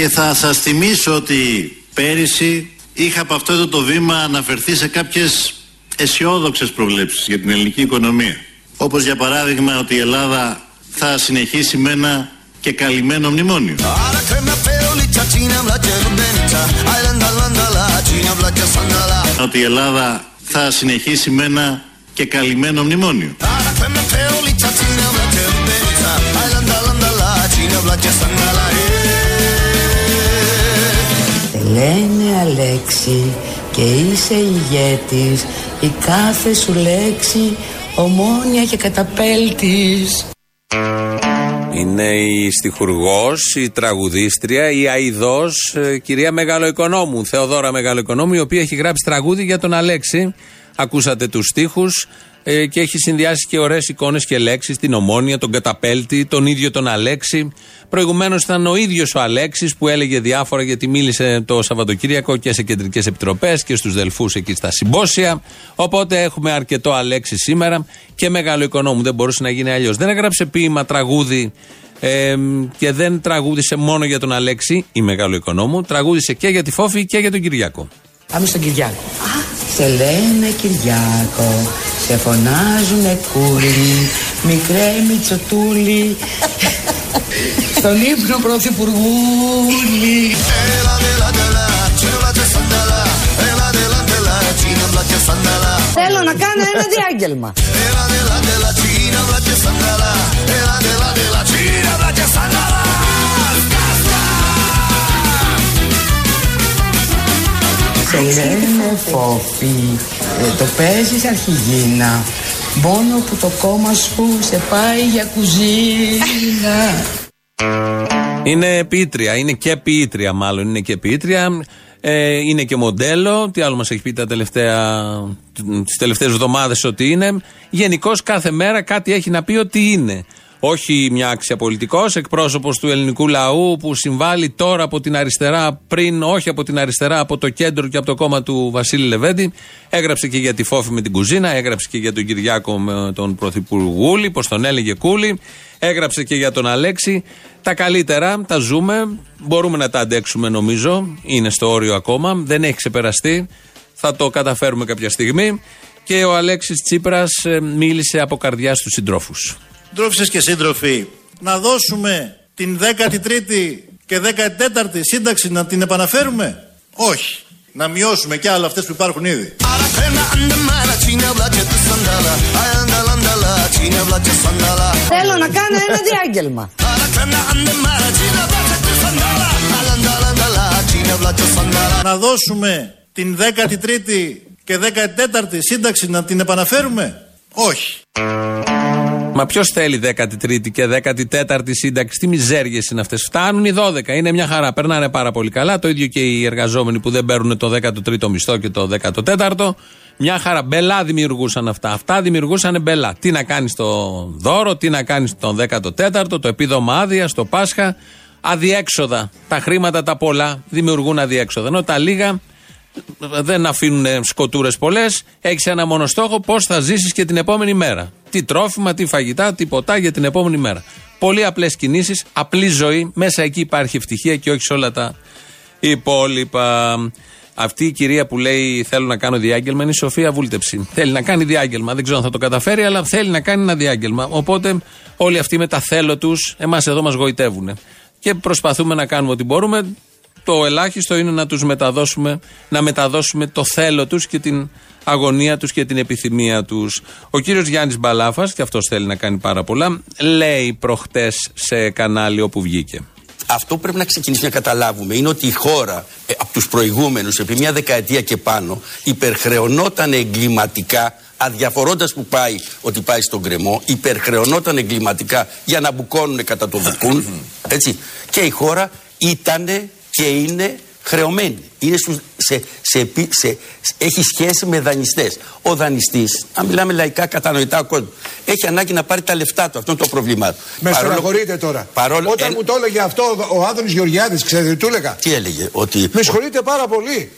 Και θα σας θυμίσω ότι πέρυσι είχα από αυτό εδώ το βήμα αναφερθεί σε κάποιες αισιόδοξες προβλέψεις για την ελληνική οικονομία. Όπως για παράδειγμα ότι η Ελλάδα θα συνεχίσει με ένα και καλυμμένο μνημόνιο. Ότι η Ελλάδα θα συνεχίσει με ένα και καλυμμένο μνημόνιο. Λένε Αλέξη και είσαι ηγέτης. Η κάθε σου λέξη ομόνια και καταπέλτης. Είναι η στιχουργός, η τραγουδίστρια, η αηδός, ε, κυρία Μεγαλοοικονόμου, Θεοδόρα Μεγαλοοικονόμου, η οποία έχει γράψει τραγούδι για τον Αλέξη. Ακούσατε τους στίχους ε, και έχει συνδυάσει και ωραίες εικόνες και λέξεις, την Ομόνια, τον Καταπέλτη, τον ίδιο τον Αλέξη. Προηγουμένως ήταν ο ίδιος ο Αλέξης που έλεγε διάφορα γιατί μίλησε το Σαββατοκύριακο και σε κεντρικές επιτροπές και στους Δελφούς εκεί στα συμπόσια. Οπότε έχουμε αρκετό Αλέξη σήμερα και μεγάλο οικονόμου. Δεν μπορούσε να γίνει αλλιώς. Δεν έγραψε ποίημα, τραγούδι ε, και δεν τραγούδισε μόνο για τον Αλέξη ή μεγάλο οικονόμου. Τραγούδισε και για τη Φόφη και για τον Κυριάκο. Πάμε στον Κυριάκο. Α, σε λένε Κυριάκο, σε φωνάζουνε κούλι, μικρέ μητσοτούλι. Στον ύπνο πρωθυπουργούλη. Θέλω να κάνω ένα διάγγελμα. Σε λένε φόφι, ε, το παίζεις αρχηγίνα Μόνο που το κόμμα σου σε πάει για κουζίνα είναι ποιήτρια, είναι και ποιήτρια μάλλον, είναι και ποιήτρια. Ε, είναι και μοντέλο. Τι άλλο μας έχει πει τα τελευταία, τις τελευταίες εβδομάδες ότι είναι. Γενικώς κάθε μέρα κάτι έχει να πει ότι είναι. Όχι μια άξια πολιτικός, εκπρόσωπος του ελληνικού λαού που συμβάλλει τώρα από την αριστερά, πριν όχι από την αριστερά, από το κέντρο και από το κόμμα του Βασίλη Λεβέντη. Έγραψε και για τη Φόφη με την κουζίνα, έγραψε και για τον Κυριάκο με τον Πρωθυπουργούλη, πώ τον έλεγε Κούλη. Έγραψε και για τον Αλέξη. Τα καλύτερα τα ζούμε. Μπορούμε να τα αντέξουμε νομίζω. Είναι στο όριο ακόμα. Δεν έχει ξεπεραστεί. Θα το καταφέρουμε κάποια στιγμή. Και ο Αλέξης Τσίπρας ε, μίλησε από καρδιά στους συντρόφους. Συντρόφισσε και σύντροφοι, να δώσουμε την 13η και 14η σύνταξη να την επαναφέρουμε; Όχι. Να μειώσουμε και άλλα αυτές που υπάρχουν ήδη. Θέλω να κάνω ένα διάγγελμα. Να δώσουμε την 13η και 14η σύνταξη να την επαναφέρουμε; Όχι. Μα ποιος θέλει 13η και 14η σύνταξη, τι μιζέριες είναι αυτές. Φτάνουν οι 12, είναι μια χαρά, περνάνε πάρα πολύ καλά. Το ίδιο και οι εργαζόμενοι που δεν παίρνουν το 13ο μισθό και το 14ο. Μια χαρά. Μπελά δημιουργούσαν αυτά. Αυτά δημιουργούσαν μπελά. Τι να κάνεις το δώρο, τι να κάνεις τον 14ο, το επίδομα άδεια, το Πάσχα. Αδιέξοδα. Τα χρήματα τα πολλά δημιουργούν αδιέξοδα. Ενώ τα λίγα δεν αφήνουν σκοτούρες πολλές. Έχεις ένα μόνο στόχο, πώς θα ζήσεις και την επόμενη μέρα. Τι τρόφιμα, τι φαγητά, τι ποτά για την επόμενη μέρα. Πολύ απλές κινήσεις, απλή ζωή. Μέσα εκεί υπάρχει ευτυχία και όχι σε όλα τα υπόλοιπα. Αυτή η κυρία που λέει Θέλω να κάνω διάγγελμα είναι η Σοφία Βούλτεψη. Θέλει να κάνει διάγγελμα. Δεν ξέρω αν θα το καταφέρει, αλλά θέλει να κάνει ένα διάγγελμα. Οπότε όλοι αυτοί με τα θέλω τους, εμάς εδώ μας γοητεύουν. Και προσπαθούμε να κάνουμε ό,τι μπορούμε. Το ελάχιστο είναι να τους μεταδώσουμε, να μεταδώσουμε το θέλω τους και την αγωνία τους και την επιθυμία τους. Ο κύριος Γιάννης Μπαλάφας, και αυτός θέλει να κάνει πάρα πολλά, λέει προχτές σε κανάλι όπου βγήκε. Αυτό που πρέπει να ξεκινήσει να καταλάβουμε είναι ότι η χώρα ε, από τους προηγούμενους επί μια δεκαετία και πάνω υπερχρεωνόταν εγκληματικά αδιαφορώντας που πάει ότι πάει στον κρεμό υπερχρεωνόταν εγκληματικά για να μπουκώνουν κατά το βουκούν έτσι και η χώρα ήτανε και είναι χρεωμένη. Είναι σε, σε, σε, έχει σχέση με δανειστές. Ο δανειστής, αν μιλάμε λαϊκά κατανοητά ο κόσμος, έχει ανάγκη να πάρει τα λεφτά του. Αυτό είναι το πρόβλημά του. Με στεναχωρείτε τώρα. Παρόλο, Όταν μου το έλεγε αυτό ο Άδωνης Γεωργιάδης, ξέρετε τι του έλεγα. Τι έλεγε, ότι. Με συγχωρείτε πάρα πολύ.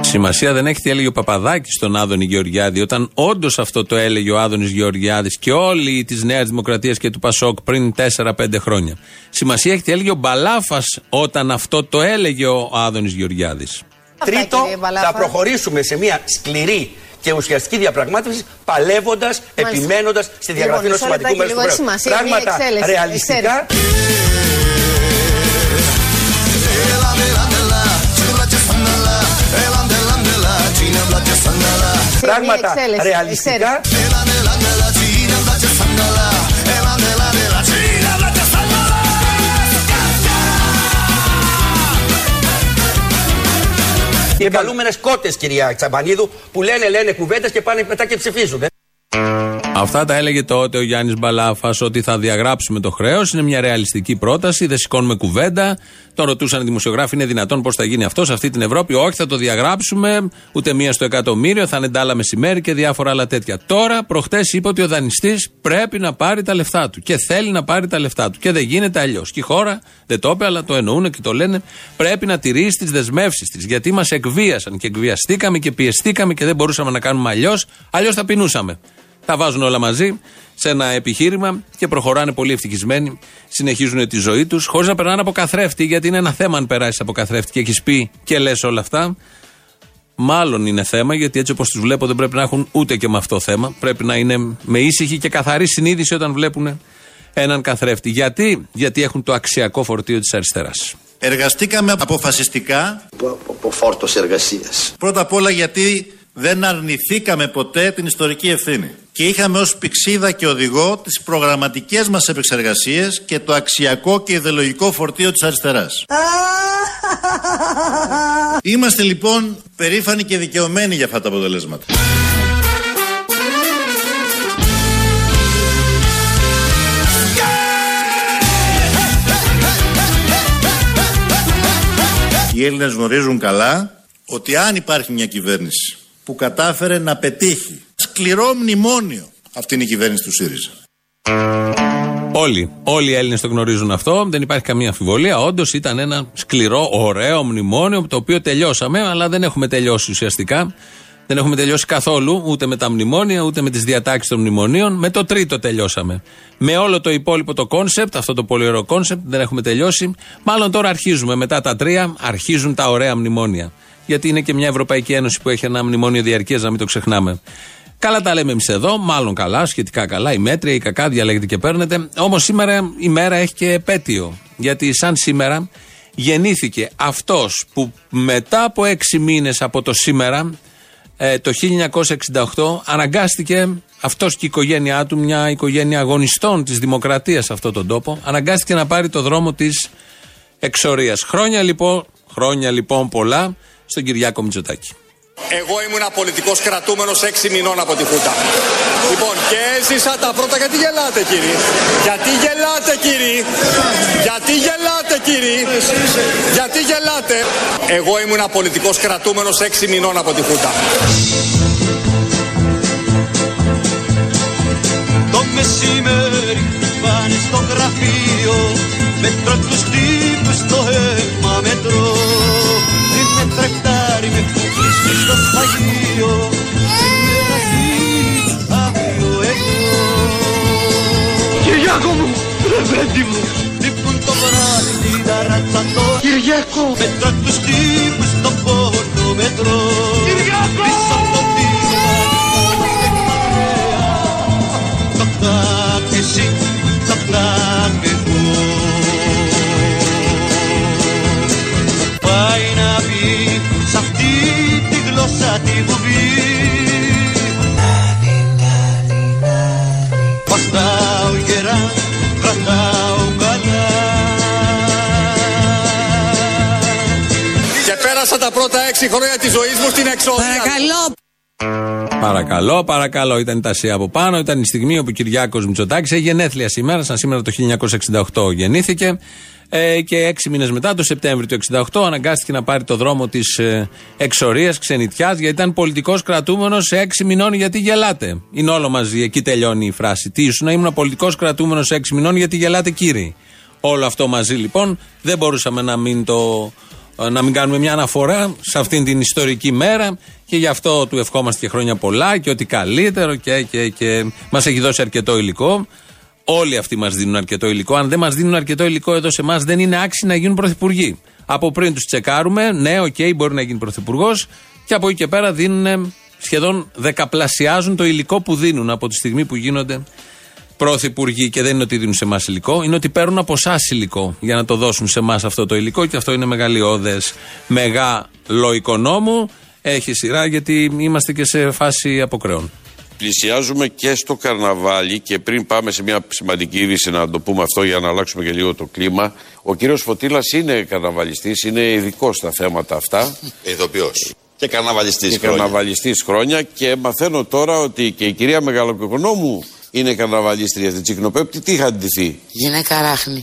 Σημασία δεν έχει τι έλεγε ο Παπαδάκης στον Άδωνη Γεωργιάδη, όταν όντως αυτό το έλεγε ο Άδωνης Γεωργιάδης και όλοι τη Νέα Δημοκρατίας και του Πασόκ πριν 4-5 χρόνια. Σημασία έχει τι έλεγε ο Μπαλάφας όταν αυτό το έλεγε ο Άδωνης Γεωργιάδης. Τρίτο, θα προχωρήσουμε σε μια σκληρή και ουσιαστική διαπραγμάτευση, παλεύοντας, επιμένοντας στη διαγραφή ενός σημαντικού μέρους του Πράγματα ρεαλιστικά. Πράγματα ρεαλιστικά. Οι καλούμενες κότες, κυρία Τσαμπανίδου, που λένε, λένε κουβέντες και πάνε μετά και ψηφίζουν. Ε. Αυτά τα έλεγε τότε ο Γιάννης Μπαλάφας ότι θα διαγράψουμε το χρέος. Είναι μια ρεαλιστική πρόταση, δεν σηκώνουμε κουβέντα. Τον ρωτούσαν οι δημοσιογράφοι, είναι δυνατόν πώς θα γίνει αυτό σε αυτή την Ευρώπη. Όχι, θα το διαγράψουμε, ούτε μία στο εκατομμύριο, θα είναι ντάλα μεσημέρι και διάφορα άλλα τέτοια. Τώρα, προχτές είπε ότι ο δανειστής πρέπει να πάρει τα λεφτά του και θέλει να πάρει τα λεφτά του. Και δεν γίνεται αλλιώς. Και η χώρα δεν το είπε, αλλά το εννοούν και το λένε. Πρέπει να τηρήσει τις δεσμεύσεις της. Γιατί μας εκβίασαν και εκβιαστήκαμε και πιεστήκαμε και δεν μπορούσαμε να κάνουμε αλλιώς. Αλλιώς θα πεινούσαμε. Τα βάζουν όλα μαζί σε ένα επιχείρημα και προχωράνε πολύ ευτυχισμένοι. Συνεχίζουν τη ζωή τους χωρίς να περνάνε από καθρέφτη, γιατί είναι ένα θέμα αν περάσεις από καθρέφτη και έχεις πει και λες όλα αυτά. Μάλλον είναι θέμα, γιατί έτσι όπως τους βλέπω δεν πρέπει να έχουν ούτε και με αυτό θέμα. Πρέπει να είναι με ήσυχη και καθαρή συνείδηση όταν βλέπουν έναν καθρέφτη. Γιατί, γιατί έχουν το αξιακό φορτίο της αριστεράς. Εργαστήκαμε αποφασιστικά. Από φόρτος εργασίας. Πρώτα απ' όλα γιατί δεν αρνηθήκαμε ποτέ την ιστορική ευθύνη και είχαμε ως πηξίδα και οδηγό τις προγραμματικές μας επεξεργασίες και το αξιακό και ιδεολογικό φορτίο της αριστεράς. Είμαστε λοιπόν περήφανοι και δικαιωμένοι για αυτά τα αποτελέσματα. Οι Έλληνες γνωρίζουν καλά ότι αν υπάρχει μια κυβέρνηση που κατάφερε να πετύχει σκληρό μνημόνιο. Αυτή είναι η κυβέρνηση του ΣΥΡΙΖΑ. Όλοι, όλοι οι Έλληνες το γνωρίζουν αυτό, δεν υπάρχει καμία αμφιβολία. Όντως ήταν ένα σκληρό, ωραίο μνημόνιο το οποίο τελειώσαμε, αλλά δεν έχουμε τελειώσει ουσιαστικά. Δεν έχουμε τελειώσει καθόλου ούτε με τα μνημόνια, ούτε με τις διατάξεις των μνημονίων. Με το τρίτο τελειώσαμε. Με όλο το υπόλοιπο το κόνσεπτ, αυτό το πολύ ωραίο κόνσεπτ, δεν έχουμε τελειώσει. Μάλλον τώρα αρχίζουμε. Μετά τα τρία αρχίζουν τα ωραία μνημόνια γιατί είναι και μια Ευρωπαϊκή Ένωση που έχει ένα μνημόνιο διαρκείας, να μην το ξεχνάμε. Καλά τα λέμε εμείς εδώ, μάλλον καλά, σχετικά καλά, η μέτρια, η κακά, διαλέγετε και παίρνετε. Όμως σήμερα η μέρα έχει και επέτειο. Γιατί σαν σήμερα γεννήθηκε αυτός που μετά από έξι μήνες από το σήμερα, ε, το 1968, αναγκάστηκε αυτός και η οικογένειά του, μια οικογένεια αγωνιστών της δημοκρατίας σε αυτόν τον τόπο, αναγκάστηκε να πάρει το δρόμο της εξορίας. Χρόνια λοιπόν, χρόνια λοιπόν πολλά στον Κυριάκο Μητσοτάκη. Εγώ ήμουν πολιτικό κρατούμενος 6 μηνών από τη Χούτα. Λοιπόν, και έζησα τα πρώτα. Γιατί γελάτε, κύριε; Γιατί γελάτε, κύριε; Γιατί γελάτε, κύριε; Γιατί γελάτε; Εγώ ήμουν πολιτικό κρατούμενος 6 μηνών από τη Χούτα. Το μεσημέρι πάνε στο γραφείο Μετρώ τους τύπους στο αίμα μετρώ με τρακτάρι με έχουν κλείσει στο σφαγείο αύριο εγώ Κυριάκο μου, ρεβέντι μου. Λείπουν το βράδυ την ταράτσα Κυριάκο. Μέτρα τους τύπους στον πόνο μετρό. Κυριάκο τη βουβή Παστάω γερά, κρατάω καλά Και πέρασα τα πρώτα έξι χρόνια της ζωής μου στην εξόδια Παρακαλώ Παρακαλώ, παρακαλώ. Ήταν η τασία από πάνω. Ήταν η στιγμή όπου ο Κυριάκος Μητσοτάκης έχει γενέθλια σήμερα. Σαν σήμερα το 1968 γεννήθηκε. Ε, και έξι μήνες μετά, το Σεπτέμβριο του 1968, αναγκάστηκε να πάρει το δρόμο της ε, εξορίας, ξενιτιάς, γιατί ήταν πολιτικός κρατούμενος σε έξι μηνών γιατί γελάτε. Είναι όλο μαζί, εκεί τελειώνει η φράση. Τι ήσουν, ήμουν πολιτικός κρατούμενος σε έξι μηνών γιατί γελάτε, κύριε. Όλο αυτό μαζί λοιπόν δεν μπορούσαμε να μην το ε, να μην κάνουμε μια αναφορά σε αυτήν την ιστορική μέρα και γι' αυτό του ευχόμαστε και χρόνια πολλά και ότι καλύτερο και, και, και μας έχει δώσει αρκετό υλικό. Όλοι αυτοί μας δίνουν αρκετό υλικό. Αν δεν μας δίνουν αρκετό υλικό εδώ σε εμάς, δεν είναι άξιοι να γίνουν πρωθυπουργοί. Από πριν τους τσεκάρουμε, ναι, OK, okay, μπορεί να γίνει πρωθυπουργός, και από εκεί και πέρα δίνουν σχεδόν δεκαπλασιάζουν το υλικό που δίνουν από τη στιγμή που γίνονται πρωθυπουργοί. Και δεν είναι ότι δίνουν σε εμάς υλικό, είναι ότι παίρνουν από εσάς υλικό για να το δώσουν σε εμάς αυτό το υλικό. Και αυτό είναι μεγαλειώδες. Μεγάλο οικονόμου. Έχει σειρά γιατί είμαστε και σε φάση αποκρέων. Πλησιάζουμε και στο καρναβάλι και πριν πάμε σε μια σημαντική είδηση να το πούμε αυτό για να αλλάξουμε και λίγο το κλίμα. Ο κύριος Φωτήλας είναι καρναβαλιστής, είναι ειδικός στα θέματα αυτά. Ηθοποιός. Και καρναβαλιστής και χρόνια. καρναβαλιστής χρόνια και μαθαίνω τώρα ότι και η κυρία Μεγαλοκοκονόμου είναι καρναβαλίστρια στην Τσικνοπέπτη. Τι είχα ντυθεί; Γυναίκα ράχνη.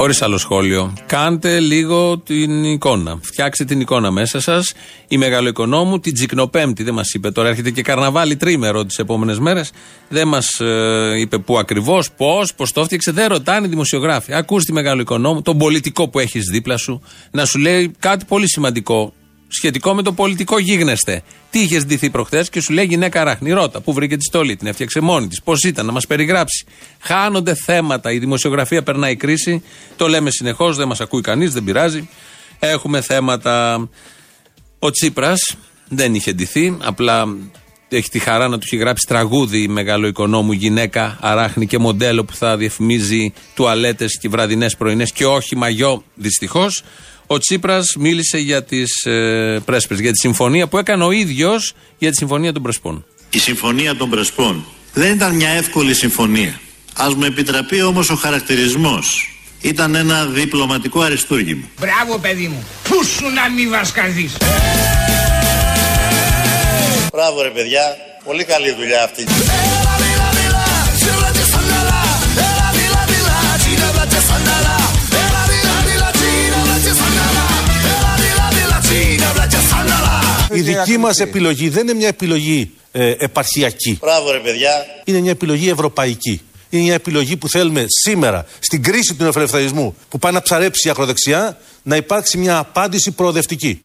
Χωρίς άλλο σχόλιο. Κάντε λίγο την εικόνα. Φτιάξτε την εικόνα μέσα σας. Η μεγαλοοικονόμου την Τζικνοπέμπτη δεν μας είπε. Τώρα έρχεται και καρναβάλι τρίμερο τις επόμενες μέρες. Δεν μας ε, είπε πού ακριβώς, πώς, πώς το έφτιαξε. Δεν ρωτάνε οι δημοσιογράφοι. Ακούς τη μεγαλοοικονόμου, τον πολιτικό που έχεις δίπλα σου, να σου λέει κάτι πολύ σημαντικό σχετικό με το πολιτικό γίγνεσθε. Τι είχες ντυθεί προχθές και σου λέει γυναίκα ράχνη. Ρώτα, πού βρήκε τη στολή, την έφτιαξε μόνη της. Πώς ήταν, να μας περιγράψει. Χάνονται θέματα. Η δημοσιογραφία περνάει κρίση. Το λέμε συνεχώς, δεν μας ακούει κανείς, δεν πειράζει. Έχουμε θέματα. Ο Τσίπρας δεν είχε ντυθεί, απλά έχει τη χαρά να του έχει γράψει τραγούδι μεγάλο οικονόμου γυναίκα, αράχνη και μοντέλο που θα διαφημίζει τουαλέτες και βραδινές πρωινές και όχι μαγιό, δυστυχώς. Ο Τσίπρας μίλησε για τις ε, πρέσπες, για τη συμφωνία που έκανε ο ίδιος για τη συμφωνία των Πρεσπών. Η συμφωνία των Πρεσπών δεν ήταν μια εύκολη συμφωνία. Α μου επιτραπεί όμως ο χαρακτηρισμός. Ήταν ένα διπλωματικό αριστούργημα. Μπράβο, παιδί μου. Πού σου να μην βασκαδεί. Μπράβο, ρε παιδιά. Πολύ καλή δουλειά αυτή. Η δική μας επιλογή δεν είναι μια επιλογή ε, επαρχιακή. Μπράβο, ρε παιδιά. Είναι μια επιλογή ευρωπαϊκή. Είναι μια επιλογή που θέλουμε σήμερα, στην κρίση του νεοφιλελευθερισμού, που πάει να ψαρέψει η ακροδεξιά, να υπάρξει μια απάντηση προοδευτική.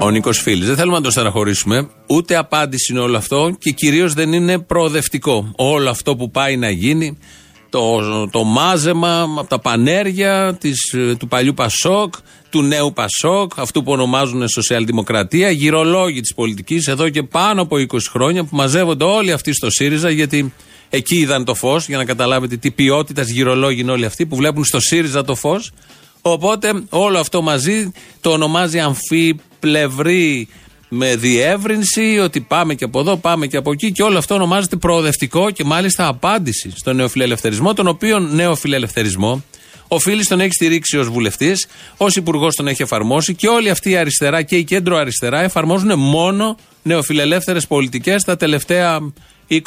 Ο Νίκος Φίλης. Δεν θέλουμε να τον στεναχωρήσουμε. Ούτε απάντηση είναι όλο αυτό και κυρίως δεν είναι προοδευτικό. Όλο αυτό που πάει να γίνει, το, το μάζεμα από τα πανέρια της, του παλιού Πασόκ, του νέου Πασόκ, αυτού που ονομάζουν σοσιαλδημοκρατία, γυρολόγοι της πολιτικής εδώ και πάνω από 20 χρόνια που μαζεύονται όλοι αυτοί στο ΣΥΡΙΖΑ γιατί εκεί είδαν το φως, για να καταλάβετε τι ποιότητας γυρολόγοι είναι όλοι αυτοί που βλέπουν στο ΣΥΡΙΖΑ το φως. Οπότε όλο αυτό μαζί το ονομάζει αμφίπλευρη με διεύρυνση, ότι πάμε και από εδώ, πάμε και από εκεί και όλο αυτό ονομάζεται προοδευτικό και μάλιστα απάντηση στον νεοφιλελευθερισμό, τον οποίο νεοφιλελευθερισμό ο Φίλη τον έχει στηρίξει ως βουλευτής, ως υπουργός τον έχει εφαρμόσει και όλη αυτή η αριστερά και η κέντρο αριστερά εφαρμόζουν μόνο νεοφιλελεύθερες πολιτικές τα τελευταία 20-30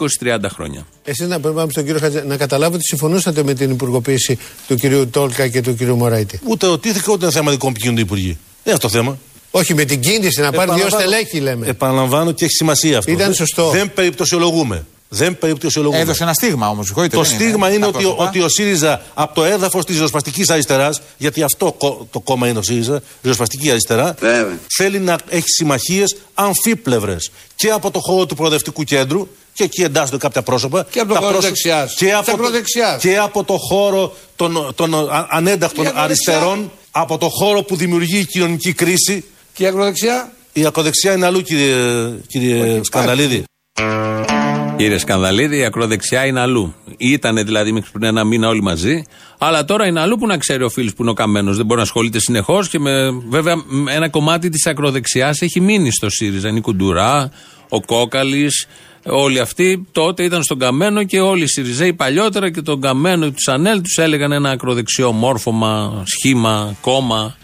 χρόνια. Εσείς να πάμε στον κύριο Χατζα, να καταλάβω ότι συμφωνούσατε με την υπουργοποίηση του κυρίου Τόλκα και του κυρίου Μωράητη. Ούτε οτίθεται ούτε θέμα δικών που γίνονται υπουργοί. Δεν είναι αυτό το θέμα. Όχι με την κίνηση να πάρει δύο στελέχη, λέμε. Επαναλαμβάνω και έχει σημασία αυτό. Ήταν σωστό. Δεν περιπτωσιολογούμε. Δεν περιπτωσιολογούμε. Έδωσε ένα στίγμα όμως. Το στίγμα είναι, είναι ότι, ότι ο ΣΥΡΙΖΑ από το έδαφος της ριζοσπαστικής αριστεράς, γιατί αυτό το κόμμα είναι ο ΣΥΡΙΖΑ, ριζοσπαστική αριστερά, Βέβαια. θέλει να έχει συμμαχίες αμφίπλευρες και από το χώρο του προοδευτικού κέντρου και εκεί εντάσσονται κάποια πρόσωπα. Και από το χώρο δεξιάς. Και, από το, και από το χώρο των, των ανένταχτων αριστερών, από το χώρο που δημιουργεί η κοινωνική κρίση. Και η ακροδεξιά; Η ακροδεξιά είναι αλλού, κύριε, κύριε Σκανδαλίδη. Κύριε Σκανδαλίδη, η ακροδεξιά είναι αλλού. Ήταν δηλαδή μέχρι πριν ένα μήνα όλοι μαζί, αλλά τώρα είναι αλλού που να ξέρει ο φίλος που είναι ο καμένος. Δεν μπορεί να ασχολείται συνεχώς και με, βέβαια ένα κομμάτι της ακροδεξιάς έχει μείνει στο ΣΥΡΙΖΑ. Είναι η Κουντουρά, ο Κόκαλης, όλοι αυτοί τότε ήταν στον καμένο και όλοι οι ΣΥΡΙΖΑΙ παλιότερα και τον καμένο τους Σανέλ τους έλεγαν ένα ακροδεξιό μόρφωμα, σχήμα, κόμμα.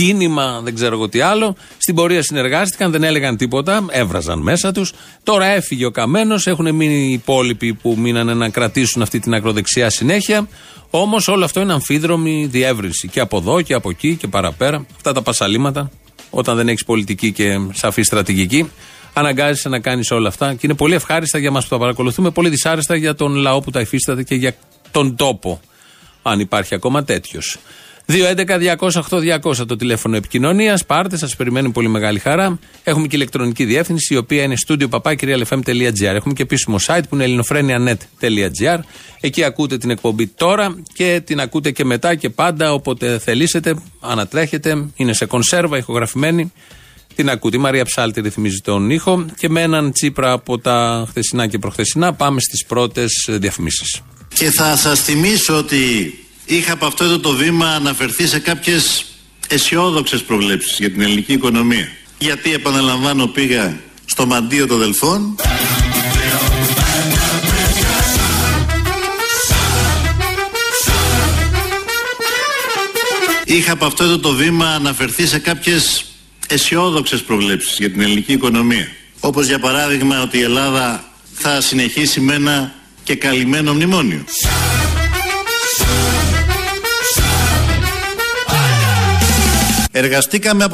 Κίνημα, δεν ξέρω εγώ τι άλλο. Στην πορεία συνεργάστηκαν, δεν έλεγαν τίποτα, έβραζαν μέσα τους. Τώρα έφυγε ο Καμένος, έχουν μείνει οι υπόλοιποι που μείνανε να κρατήσουν αυτή την ακροδεξιά συνέχεια. Όμως όλο αυτό είναι αμφίδρομη διεύρυνση. Και από εδώ και από εκεί και παραπέρα. Αυτά τα πασαλήματα, όταν δεν έχεις πολιτική και σαφή στρατηγική, αναγκάζεσαι να κάνεις όλα αυτά. Και είναι πολύ ευχάριστα για μας που τα παρακολουθούμε, πολύ δυσάρεστα για τον λαό που τα υφίσταται και για τον τόπο. Αν υπάρχει ακόμα τέτοιος. 2.11.208.200 το τηλέφωνο επικοινωνίας. Πάρτε, σας περιμένει πολύ μεγάλη χαρά. Έχουμε και ηλεκτρονική διεύθυνση, η οποία είναι studio papakirialfm.gr. Έχουμε και επίσημο site που είναι ελληνοφρένια.net.gr. Εκεί ακούτε την εκπομπή τώρα και την ακούτε και μετά και πάντα όποτε θελήσετε. Ανατρέχετε, είναι σε κονσέρβα, ηχογραφημένη. Την ακούτε. Η Μαρία Ψάλτη ρυθμίζει τον ήχο και με έναν τσίπρα από τα χθεσινά και προχθεσινά πάμε στις πρώτες διαφημίσεις. Και θα σας θυμίσω ότι είχα από αυτό εδώ το βήμα αναφερθεί σε κάποιες αισιόδοξες προβλέψεις για την ελληνική οικονομία. Γιατί επαναλαμβάνω πήγα στο μαντίο των Δελφών Είχα από αυτό εδώ το βήμα αναφερθεί σε κάποιες αισιόδοξες προβλέψεις για την ελληνική οικονομία. Όπως για παράδειγμα ότι η Ελλάδα θα συνεχίσει με ένα και καλυμμένο μνημόνιο. Εργαστήκαμε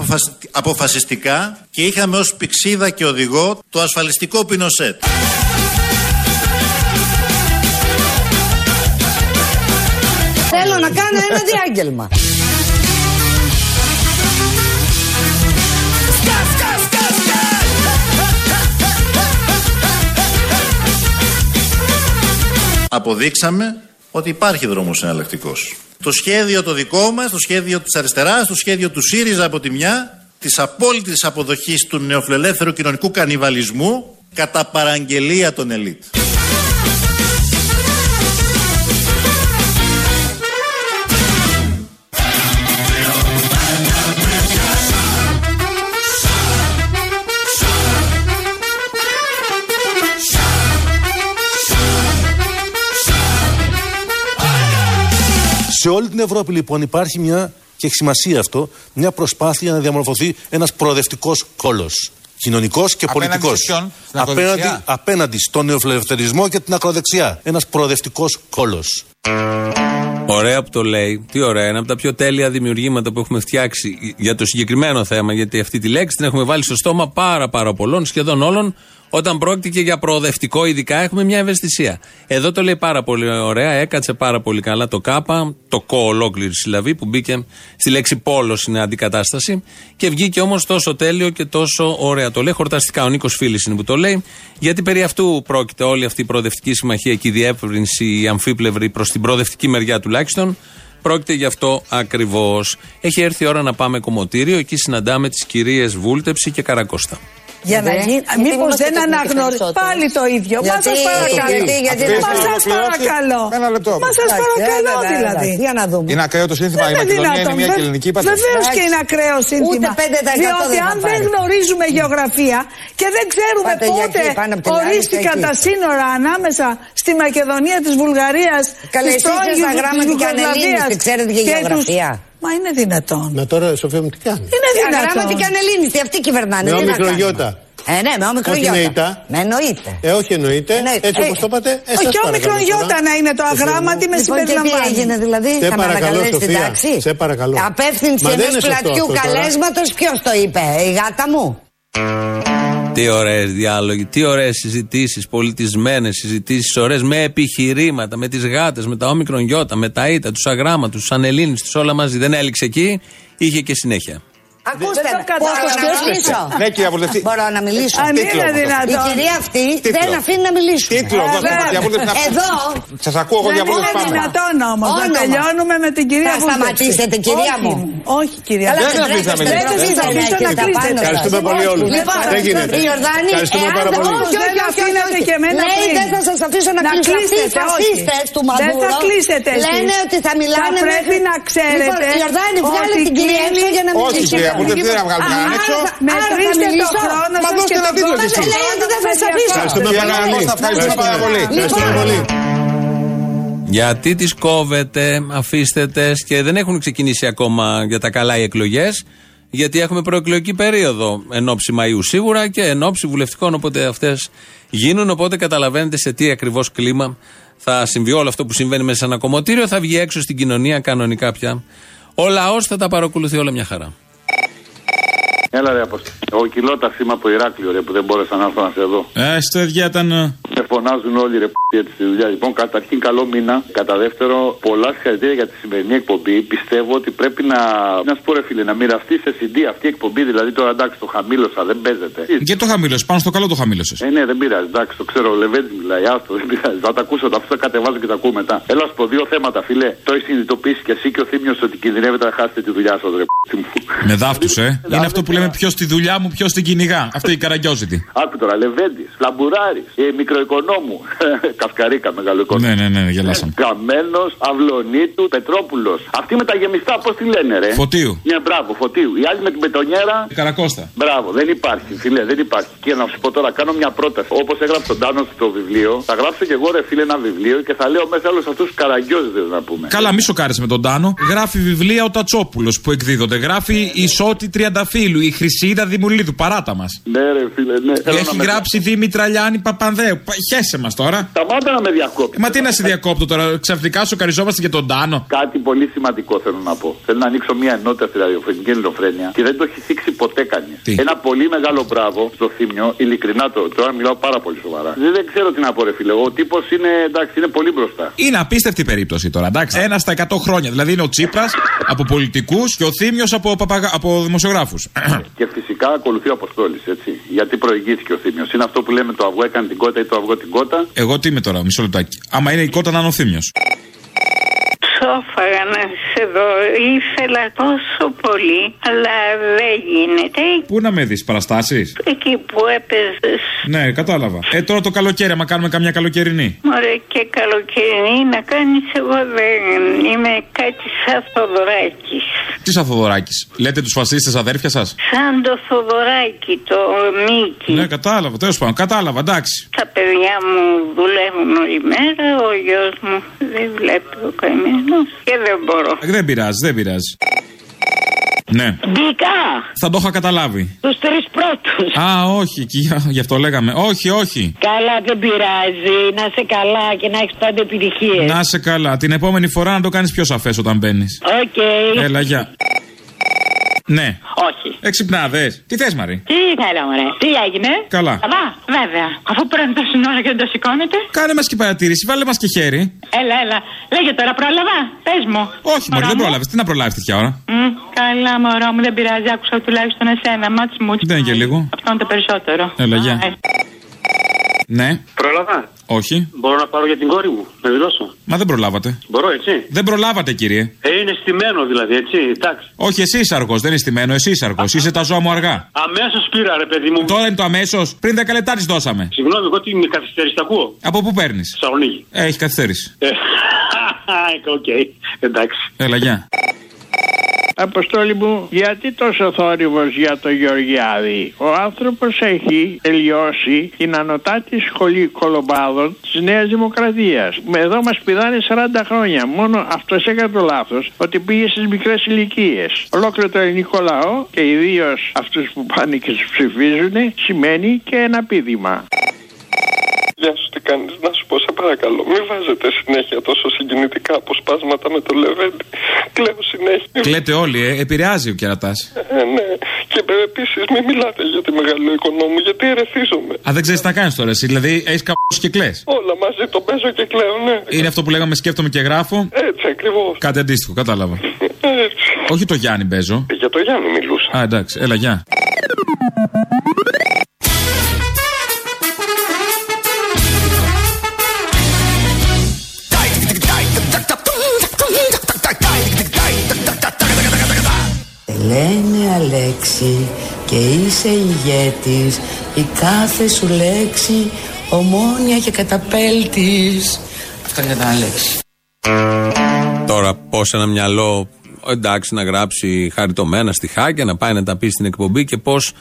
αποφασιστικά και είχαμε ως πηξίδα και οδηγό το ασφαλιστικό πινοσέτ. Θέλω να κάνω ένα διάγγελμα. Αποδείξαμε ότι υπάρχει δρόμος εναλλακτικό. Το σχέδιο το δικό μας, το σχέδιο της αριστεράς, το σχέδιο του ΣΥΡΙΖΑ από τη μια, της απόλυτης αποδοχής του νεοφιλελεύθερου κοινωνικού κανιβαλισμού κατά παραγγελία των ελίτ. Σε όλη την Ευρώπη λοιπόν υπάρχει μια, και έχει σημασία αυτό, μια προσπάθεια να διαμορφωθεί ένας προοδευτικός κόλος. Κοινωνικός και Απέναντι πολιτικός. σε ποιον; Στην Απέναντι, ακροδεξιά; απέναντι στον νεοφιλελευθερισμό και την ακροδεξιά. Ένας προοδευτικός κόλος. Ωραία που το λέει. Τι ωραία. Είναι από τα πιο τέλεια δημιουργήματα που έχουμε φτιάξει για το συγκεκριμένο θέμα. Γιατί αυτή τη λέξη την έχουμε βάλει στο στόμα πάρα πάρα πολλών, σχεδόν όλων. Όταν πρόκειται και για προοδευτικό, ειδικά έχουμε μια ευαισθησία. Εδώ το λέει πάρα πολύ ωραία. Έκατσε πάρα πολύ καλά το κάπα, το κο ολόκληρη συλλαβή που μπήκε στη λέξη πόλος είναι αντικατάσταση. Και βγήκε όμως τόσο τέλειο και τόσο ωραία. Το λέει χορταστικά. Ο Νίκος Φίλης είναι που το λέει. Γιατί περί αυτού πρόκειται όλη αυτή η προοδευτική συμμαχία και η διεύρυνση, η αμφίπλευρη προς την προοδευτική μεριά τουλάχιστον. Πρόκειται γι' αυτό ακριβώς. Έχει έρθει η ώρα να πάμε κομμωτήριο. Εκεί συναντάμε τις κυρίες Βούλτεψη και Καρακώστα. Για να Ναι. γίνει. Γιατί Μήπως είμαστε δεν και εμείς αναγνωρίζει. περισσότερες. Πάλι το ίδιο. Μα Γιατί- σας παρακαλώ. γιατί- γιατί δεν Μα μας σας παρακαλώ. Ένα λεπτό. Μα σας Εντάξει, παρακαλώ έλα, έλα, δηλαδή. Για να δούμε. Είναι ακραίο το σύνθημα. Η Δεν είναι Μακεδονία είναι δυνατόν. μια και ελληνική πατρίδα. Βεβαίως και είναι ακραίο σύνθημα. Ούτε 5% Διότι δεν θα αν δεν πάρει. γνωρίζουμε γεωγραφία και δεν ξέρουμε Πάτε για πότε εκεί, πάνω απ' την άλλη ορίστηκαν και εκεί. τα σύνορα ανάμεσα στη Μακεδονία της Βουλγαρίας, Καλά, της εσείς είστε στα γράμματα και ανελίνης και ξέρετε για γεωγραφία. Μα είναι δυνατόν. Να τώρα, Σοφία μου, τι κάνεις; Είναι Γράμματα δυνατόν. και ανελίνηστη, αυτοί κυβερνάνε. Με τι να όμικρο κάνουμε. γιώτα. Ε, ναι, με όμικρο Όχι με γιώτα. ηττα. Με εννοείται. Ε, όχι εννοείται. Εννοείται. Έτσι Ε, όπως το είπατε. Ε, σας Όχι, ο παρακαλώ μικρογιώτα τώρα. να είναι το Σοφία μου. αγράμματι με Λοιπόν, και τι συμπεριλαμβάνει. έγινε δηλαδή, Σε θα με παρακαλώ, ανακαλέσει στην Σοφία. τάξη. Σε παρακαλώ. Απεύθυνση Μα δεν ενός είναι σωστό πλατιού αυτό τώρα. καλέσματος, ποιος το είπε, η γάτα μου; Τι ωραίες διάλογοι, τι ωραίες συζητήσεις, πολιτισμένες συζητήσεις, ωραίες με επιχειρήματα, με τις γάτες, με τα όμικρον γιώτα, με τα ήττα, τους αγράμματους, τους ανελίνιστου, όλα μαζί. Δεν έληξε εκεί, είχε και συνέχεια. Ακούστε, Δεν το με, μπορώ να κατάλαβα. μιλήσω; Ναι, κυρία Βουλευτή. Μπορώ να μιλήσω. Αν Τίτλο είναι αυτό. Η δυνατόν. κυρία αυτή Τίτλο. δεν αφήνει να μιλήσουμε. Τίτλο, εγώ βέβαια. θέλω διαβούλευση να Εδώ Σας ακούω εγώ Δεν διαβούλευση είναι πάμε. δυνατόν όμως να Όνομα. τελειώνουμε με την κυρία Θα Βούλτεψη. σταματήσετε, κυρία Όχι, μου. Όχι, κυρία Καλά, Δεν Βούλτεψη. αφήνεις να τρέχετε, μιλήσεις. δεν Δεν θα αφήνεις αφήσω να έχετε τα κλείσετε. πάνω σας. Ευχαριστούμε πολύ όλους. Λοιπόν, Δεν γίνεται. η Ιορδάνη, Ευχαριστούμε εάν πάρα δεν- πολύ. Όχι, όχι, Δεν όχι, αφήνετε όχι. και εμένα Λέει, πριν. δεν θα σας αφήσω να Να κλείσω. Αυτοί οι κλείσετε, όχι. φασίστες του Δεν Μαδούρο θα κλείσετε εσείς. λένε ότι θα μιλάνε Θα πρέπει μέχρι- να ξέρετε Λοιπόν, Ιορδάνη, βγάλε ότι την κυρία κλείνει- έξω για να Όχι, μιλήσει. Κυρία Βουλευτή, δεν θα βγάλουμε κανέναν Άρα έξω. θα- άρα θα Μετρήστε το μιλήσω. χρόνο Μας σας δώστε και ένα το τίτλο χρόνο κι σας. εσείς. Λέει ότι δεν θα σας αφήσω. Ευχαριστούμε Κυρία πάρα πολύ. Καρακώστα, ευχαριστούμε πάρα πολύ. Ευχαριστούμε πολύ. Γιατί τις κόβετε, αφήστε τες και δεν έχουν ξεκινήσει ακόμα για τα καλά οι εκλογές. Γιατί έχουμε προεκλογική περίοδο εν ώψη Μαΐου σίγουρα και εν ώψη βουλευτικών. Οπότε αυτές γίνουν. Οπότε καταλαβαίνετε σε τι ακριβώς κλίμα θα συμβεί όλο αυτό που συμβαίνει μέσα σε ένα κομμωτήριο. Θα βγει έξω στην κοινωνία κανονικά πια. Ο λαός θα τα παρακολουθεί όλα μια χαρά. Έλα ρε Αποστολή. Ο κιλότα είμαι από Ηράκλειο ρε που δεν μπόρεσα να έρθω να σε δω. Ε, στο ήταν. Με φωνάζουν όλοι ρε p*** έτσι στη δουλειά. Λοιπόν, καταρχήν καλό μήνα. Κατά δεύτερο, πολλά συγχαρητήρια για τη σημερινή εκπομπή. Πιστεύω ότι πρέπει να. Να σου πω ρε φίλε, να μοιραστεί σε CD αυτή η εκπομπή. Δηλαδή τώρα εντάξει, το χαμήλωσα, δεν παίζεται. Και το χαμήλωσες, πάνω στο καλό το χαμήλωσες. Ε, ναι, δεν πειράζει, εντάξει, το ξέρω, ο Λεβέντης μιλάει, άστο, δεν πειράζει. Θα τα ακούσω, αυτό θα κατεβάζω και τα ακούω μετά. Έλα σου πω δύο θέματα, φίλε. Το έχεις συνειδητοποιήσει και εσύ και ο Θήμιος ότι κινδυνεύετε να χάσετε τη δουλειά σας, ρε p*** μου. Με δάφτους, ε. Είναι αυτό που λέμε ποιος στη δουλειά μου, ποιος την κυνηγά. Αυτό η καραγκιόζητη. Άκου τώρα, Λεβέντης, Λαμπουράρη, ε, μικροοικονόμου. Καυκαρίκα, μεγάλο οικονόμου. Ναι, ναι, ναι, γελάσαμε. Καμένος, Αυλονίτου, Πετρόπουλος. Αυτή με τα γεμιστά, πώς τη λένε, ρε; Φωτίου. Ναι, μπράβο, φωτίου. Η άλλη με την πετονιέρα. Καρακώστα. Μπράβο, δεν υπάρχει, φίλε, δεν υπάρχει. Και να σου πω τώρα, κάνω μια πρόταση. Όπως έγραψε τον Τάνο στο βιβλίο, θα γράψω και εγώ, ρε φίλε, ένα βιβλίο και θα λέω μέσα όλους αυτούς του καραγκιόζιδε να πούμε. Καλά, μη σοκάρει με τον Τάνο. Γράφει βιβλία ο Τατσόπουλος που εκδίδονται. Γράφει η Σότη Τριανταφύλου, η Χρυσίδα Δημουλίδου. Παράτα μας. Ναι, ρε φίλε, ναι. Θέλω Έχει να με- γράψει Δήμητρα Λιάννη Παπανδέου. Πα- Χέσε μας τώρα. Σταμάτα να με διακόπτεις. Ε, Μα τι να σε διακόπτω τώρα, ξαφνικά σοκαριζόμαστε για τον Τάνο. Κάτι πολύ σημαντικό θέλω να πω. Θέλω να ανοίξω μια ενότητα στη ραδιοφωνική ελληνοφρένεια και δεν το έχει θίξει ποτέ κανείς. Ένα πολύ μεγάλο μπράβο στο θύμιο, ειλικρινά το, τώρα μιλάω πάρα πολύ σοβαρά. Δεν, δεν ξέρω τι να πω, ρε φίλε. Ο τύπος είναι, εντάξει, είναι πολύ μπροστά. Είναι απίστευτη περίπτωση τώρα, εντάξει. Ένα στα 100 χρόνια. Δηλαδή είναι ο Τσίπρας από πολιτικούς και ο Θήμιο από, παπαγα... από δημοσιογράφους. Και φυσικά ακολουθεί ο Αποστόλης, έτσι. Γιατί προηγήθηκε ο θύμιο. Είναι αυτό που λέμε το αυγό έκανε την κότα ή το αυγό την κότα. Εγώ τι είμαι τώρα, μισό λεπτάκι. Άμα είναι η κότα να είναι ο Θήμιος. Ψόφαγα να σε δω. Ήθελα τόσο πολύ, αλλά δεν γίνεται. Πού να με δεις, παραστάσεις; Εκεί που έπαιζες. Ναι, κατάλαβα. Ε, τώρα το καλοκαίρι, άμα κάνουμε καμιά καλοκαιρινή. Μωρέ και καλοκαιρινή να κάνεις εγώ δεν είμαι κάτι σαν Θοδωράκης. Τι σαν Θοδωράκης; Λέτε τους φασίστες αδέρφια σας; Σαν το Θοδωράκη, το Μίκη. Ναι, κατάλαβα, τέλος πάντων. Κατάλαβα, εντάξει. Τα παιδιά μου δουλεύουν όλη μέρα, ο γιος μου δεν βλέπει ο καημένος και δεν μπορώ. Ε, Δεν πειράζει, δεν πειράζει. Ναι. Μπήκα Θα το είχα καταλάβει. τους τρεις πρώτους. Α, όχι, και γι' γι' αυτό λέγαμε. Όχι, όχι. Καλά δεν πειράζει, να είσαι καλά και να έχεις πάντα επιτυχίες. Να σε καλά. Την επόμενη φορά να το κάνεις πιο σαφές όταν μπαίνεις. Οκ. Έλα, γεια. Ναι. Όχι. Εξυπνάδες. Τι θες, μωρή; Τι θέλω, μωρέ. Τι έγινε; Καλά. Καλά, βέβαια. Αφού παίρνει τόση ώρα και δεν το σηκώνετε. Κάνε μας και παρατήρηση, βάλε μας και χέρι. Έλα, έλα. Λέγε τώρα, πρόλαβα. Πες μου. Όχι, Μωρή, δεν πρόλαβες. Τι να προλάβεις τέτοια ώρα; Μμ, καλά, μωρό μου, δεν πειράζει. Άκουσα τουλάχιστον εσένα. Ματς μουτς. Δεν είναι και λίγο. Αυτό είναι το περισσότερο. Έλα, γεια. Ε, Ναι. Πρόλαβα. Όχι. Μπορώ να πάρω για την κόρη μου, να τη δώσω. Μα δεν προλάβατε. Μπορώ, έτσι. Δεν προλάβατε, κύριε. Ε, είναι στημένο δηλαδή, έτσι. Εντάξει. Όχι, εσύ είσαι αργό, δεν είναι στημένο, εσύ είσαι αργό. Είσαι τα ζώα μου αργά. Αμέσως πήρα, ρε παιδί μου. Τώρα είναι το αμέσως. Πριν 10 λεπτά της δώσαμε. Συγγνώμη, εγώ τι με καθυστέρηση, τα ακούω; Από πού παίρνεις; Θεσσαλονίκη. Ε, έχει καθυστέρηση. Ε, Οκ, εντάξει. Έλα, γεια. Αποστόλη μου, γιατί τόσο θόρυβος για το Γεωργιάδη; Ο άνθρωπος έχει τελειώσει την ανωτάτη σχολή κωλομπαράδων της Νέας Δημοκρατίας. Εδώ μας πηδάνε 40 χρόνια. Μόνο αυτός έκανε το λάθος ότι πήγε στις μικρές ηλικίες. Ολόκληρο το ελληνικό λαό και ιδίως αυτούς που πάνε και τους ψηφίζουν σημαίνει και ένα πήδημα. Γεια σου, τι κάνεις, να σου πω σε παρακαλώ. Μην βάζετε συνέχεια τόσο συγκινητικά αποσπάσματα με το Λεβέντι. Κλαίω συνέχεια. Κλαίτε όλοι, ε. Επηρεάζει ο κερατάς. Ε, ναι. Και επίσης μην μιλάτε για τη μεγάλο οικονόμου, γιατί ερεθίζομαι. Α, δεν ξέρεις τι να κάνεις τώρα, εσύ. Δηλαδή, έχεις καπώσει και κλε. Όλα μαζί το παίζω και κλαίω, ναι. Είναι αυτό που λέγαμε σκέφτομαι και γράφω. Έτσι ακριβώς. Κάτι αντίστοιχο, κατάλαβα. Έτσι. Όχι το Γιάννη παίζω. Για το Γιάννη μιλούσα. Α, εντάξει, έλα, γεια. Λένε Αλέξη και είσαι ηγέτης η κάθε σου λέξη ομόνια και καταπέλτης Αυτό είναι για τον Αλέξη Τώρα, πώς ένα μυαλό, εντάξει, να γράψει χαριτωμένα στιχάκια, να πάει να τα πει στην εκπομπή και πώς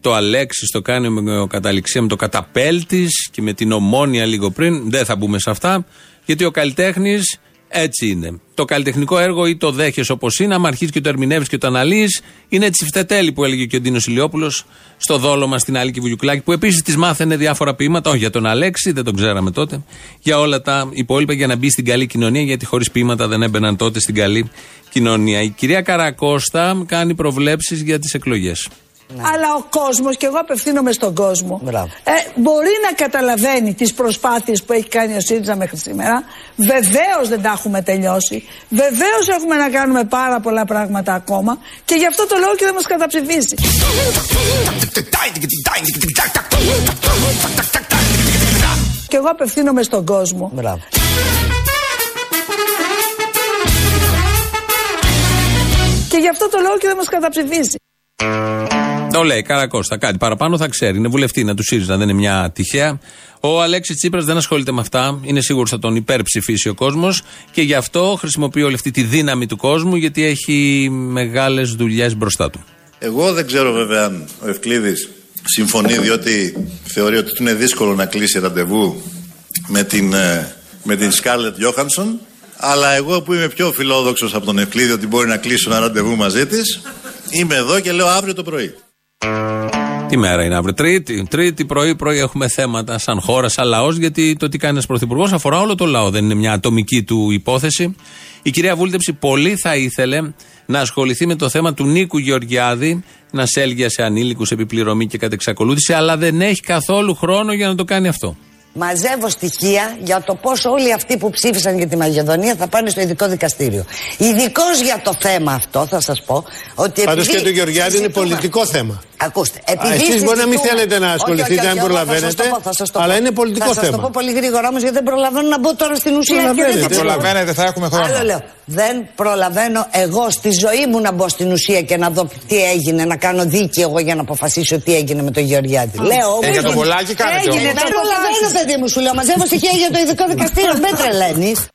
το Αλέξης το κάνει με ο καταληξία με το καταπέλτης και με την ομόνια λίγο πριν. Δεν θα μπούμε σε αυτά. Γιατί ο καλλιτέχνης έτσι είναι. Το καλλιτεχνικό έργο ή το δέχεσαι όπως είναι, άμα αρχίζεις και το ερμηνεύεις και το αναλύεις, είναι έτσι φτετέλη που έλεγε και ο Ντίνος Ηλιόπουλος στο δόλο μα στην Άλκη Βουγιουκλάκη, που επίσης της μάθαινε διάφορα ποίηματα, όχι για τον Αλέξη, δεν τον ξέραμε τότε, για όλα τα υπόλοιπα για να μπει στην καλή κοινωνία, γιατί χωρίς ποίηματα δεν έμπαιναν τότε στην καλή κοινωνία. Η κυρία Καρακώστα κάνει προβλέψεις για τις εκλογές. Αλλά ο κόσμος, και εγώ απευθύνομαι στον κόσμο, ε, μπορεί να καταλαβαίνει τις προσπάθειες που έχει κάνει ο ΣΥΡΙΖΑ μέχρι σήμερα. Βεβαίως δεν τα έχουμε τελειώσει. Βεβαίως έχουμε να κάνουμε πάρα πολλά πράγματα ακόμα. Και γι' αυτό το λόγο και δεν μας καταψηφίσει. Και εγώ απευθύνομαι στον κόσμο. Και γι' αυτό το λόγο και δεν μας καταψηφίσει. Το λέει Καρακώστα. Κάτι παραπάνω θα ξέρει. Είναι βουλευτή να του ΣΥΡΙΖΑ, δεν είναι μια τυχαία. Ο Αλέξης Τσίπρας δεν ασχολείται με αυτά. Είναι σίγουρο θα τον υπερψηφίσει ο κόσμος και γι' αυτό χρησιμοποιεί όλη αυτή τη δύναμη του κόσμου γιατί έχει μεγάλες δουλειές μπροστά του. Εγώ δεν ξέρω βέβαια αν ο Ευκλήδης συμφωνεί διότι θεωρεί ότι είναι δύσκολο να κλείσει ραντεβού με την, ε, με την Σκάρλετ Γιώχανσον. Αλλά εγώ που είμαι πιο φιλόδοξος από τον Ευκλήδη ότι μπορεί να κλείσω ένα ραντεβού μαζί της, είμαι εδώ και λέω αύριο το πρωί. Τι μέρα είναι αύριο, Τρίτη. Τρίτη πρωί-πρωί έχουμε θέματα σαν χώρα, σαν λαός, γιατί το τι κάνει ένας πρωθυπουργός αφορά όλο το λαό. Δεν είναι μια ατομική του υπόθεση. Η κυρία Βούλτεψη πολύ θα ήθελε να ασχοληθεί με το θέμα του Νίκου Γεωργιάδη, να σέλγια σε ανήλικους επιπληρωμή και κατεξακολούθηση, αλλά δεν έχει καθόλου χρόνο για να το κάνει αυτό. Μαζεύω στοιχεία για το πώς όλοι αυτοί που ψήφισαν για τη Μακεδονία θα πάνε στο ειδικό δικαστήριο. Ειδικώς για το θέμα αυτό θα σας πω ότι. Πάντως επειδή και το Γεωργιάδη είναι πολιτικό θέμα. Ακούστε. Α, Επειδή εσείς μπορεί να μην συζητούμε- θέλετε να Όχι, ασχοληθείτε, όχι, όχι, αν όχι, προλαβαίνετε, θα σας το πω, θα σας το αλλά πω. είναι πολιτικό θα σας το θέμα. πω πολύ γρήγορα όμως γιατί δεν προλαβαίνω να μπω τώρα στην ουσία. και δεν Προλαβαίνετε. ξέρω. Προλαβαίνετε, θα έχουμε χρόνο. Άλλο λέω. Δεν προλαβαίνω εγώ στη ζωή μου να μπω στην ουσία και να δω τι έγινε, να κάνω δίκη εγώ για να αποφασίσω τι έγινε με τον Γεωργιάδη. Λέω Ε, όμως, για το βολάκι κάνετε Έγινε, όμως. δεν προλαβαίνω, παιδί μου, σου λέω. Μαζεύω στοιχεία για το ειδικό δικαστήριο. Δεν τρελαίνεις.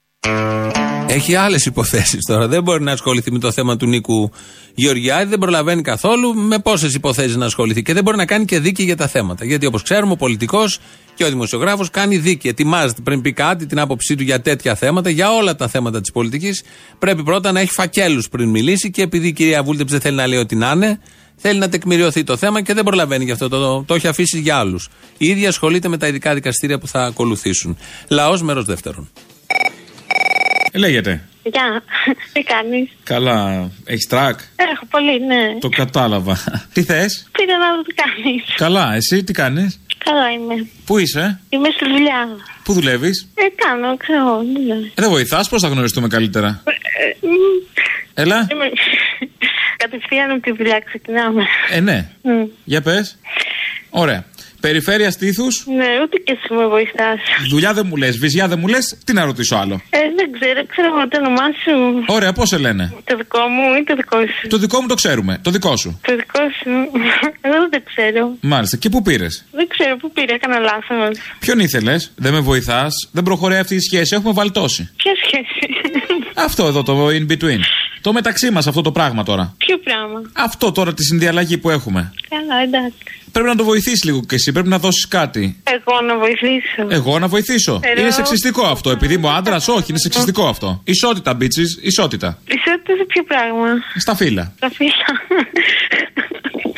Έχει άλλες υποθέσεις τώρα. Δεν μπορεί να ασχοληθεί με το θέμα του Νίκου Γεωργιάδη, δεν προλαβαίνει καθόλου με πόσες υποθέσεις να ασχοληθεί. Και δεν μπορεί να κάνει και δίκη για τα θέματα. Γιατί όπως ξέρουμε, ο πολιτικός και ο δημοσιογράφος κάνει δίκη. Ετοιμάζεται πριν πει κάτι, την άποψή του για τέτοια θέματα, για όλα τα θέματα της πολιτικής. Πρέπει πρώτα να έχει φακέλους πριν μιλήσει και επειδή η κυρία Βούλτεψ δεν θέλει να λέει ότι να είναι, θέλει να τεκμηριωθεί το θέμα και δεν προλαβαίνει γι' αυτό. Το, το, το έχει αφήσει για άλλους. Η ίδια ασχολείται με τα ειδικά δικαστήρια που θα ακολουθήσουν. Λαός μέρος δεύτερον. Ε, Λέγεται. Γεια, τι κάνεις; Καλά. Έχεις τρακ; Έχω πολύ, ναι. Το κατάλαβα. Τι θες; Πήρα να δω τι κάνεις. Καλά, εσύ τι κάνεις; Καλά είμαι. Πού είσαι, Είμαι στη δουλειά. Πού δουλεύεις; Ε, κάνω, ξέρω, ναι. Ε, δεν βοηθάς, πώς θα γνωριστούμε καλύτερα; Ε, μ, Έλα. Είμαι- Κατευθείαν από τη δουλειά ξεκινάμε. Ε, ναι. Μ. Για πες. Ωραία. Περιφέρεια στήθους. Ναι, ούτε και εσύ με βοηθάς. Δουλειά δεν μου λες, βυζιά δεν μου λες. Τι να ρωτήσω άλλο. Ε, δεν ξέρω, ξέρω εγώ το όνομά σου. Ωραία, πώς σε λένε; Το δικό μου ή το δικό σου. Το δικό μου το ξέρουμε. Το δικό σου. Το δικό σου. Εγώ δεν το ξέρω. Μάλιστα. Και πού πήρες; Δεν ξέρω πού πήρε, έκανα λάθος. Ποιον ήθελες; Δεν με βοηθάς; Δεν προχωράει αυτή η σχέση. Έχουμε βαλτώσει. Ποια σχέση; Αυτό εδώ το in between. Το μεταξύ μας αυτό το πράγμα τώρα. Ποιο πράγμα; Αυτό τώρα τη συνδιαλλαγή που έχουμε. Καλά, εντάξει. Πρέπει να το βοηθήσεις λίγο κι εσύ. Πρέπει να δώσεις κάτι. Εγώ να βοηθήσω. Εγώ να βοηθήσω. Ενώ- Είναι σεξιστικό αυτό. Επειδή είμαι άντρας, όχι, είναι σεξιστικό αυτό. Ισότητα, bitches, ισότητα. Ισότητα σε ποιο πράγμα; Στα φύλλα. Τα φύλλα.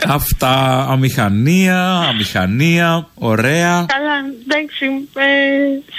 Αυτά, αμηχανία, αμηχανία, ωραία. Καλά, εντάξει. Ε,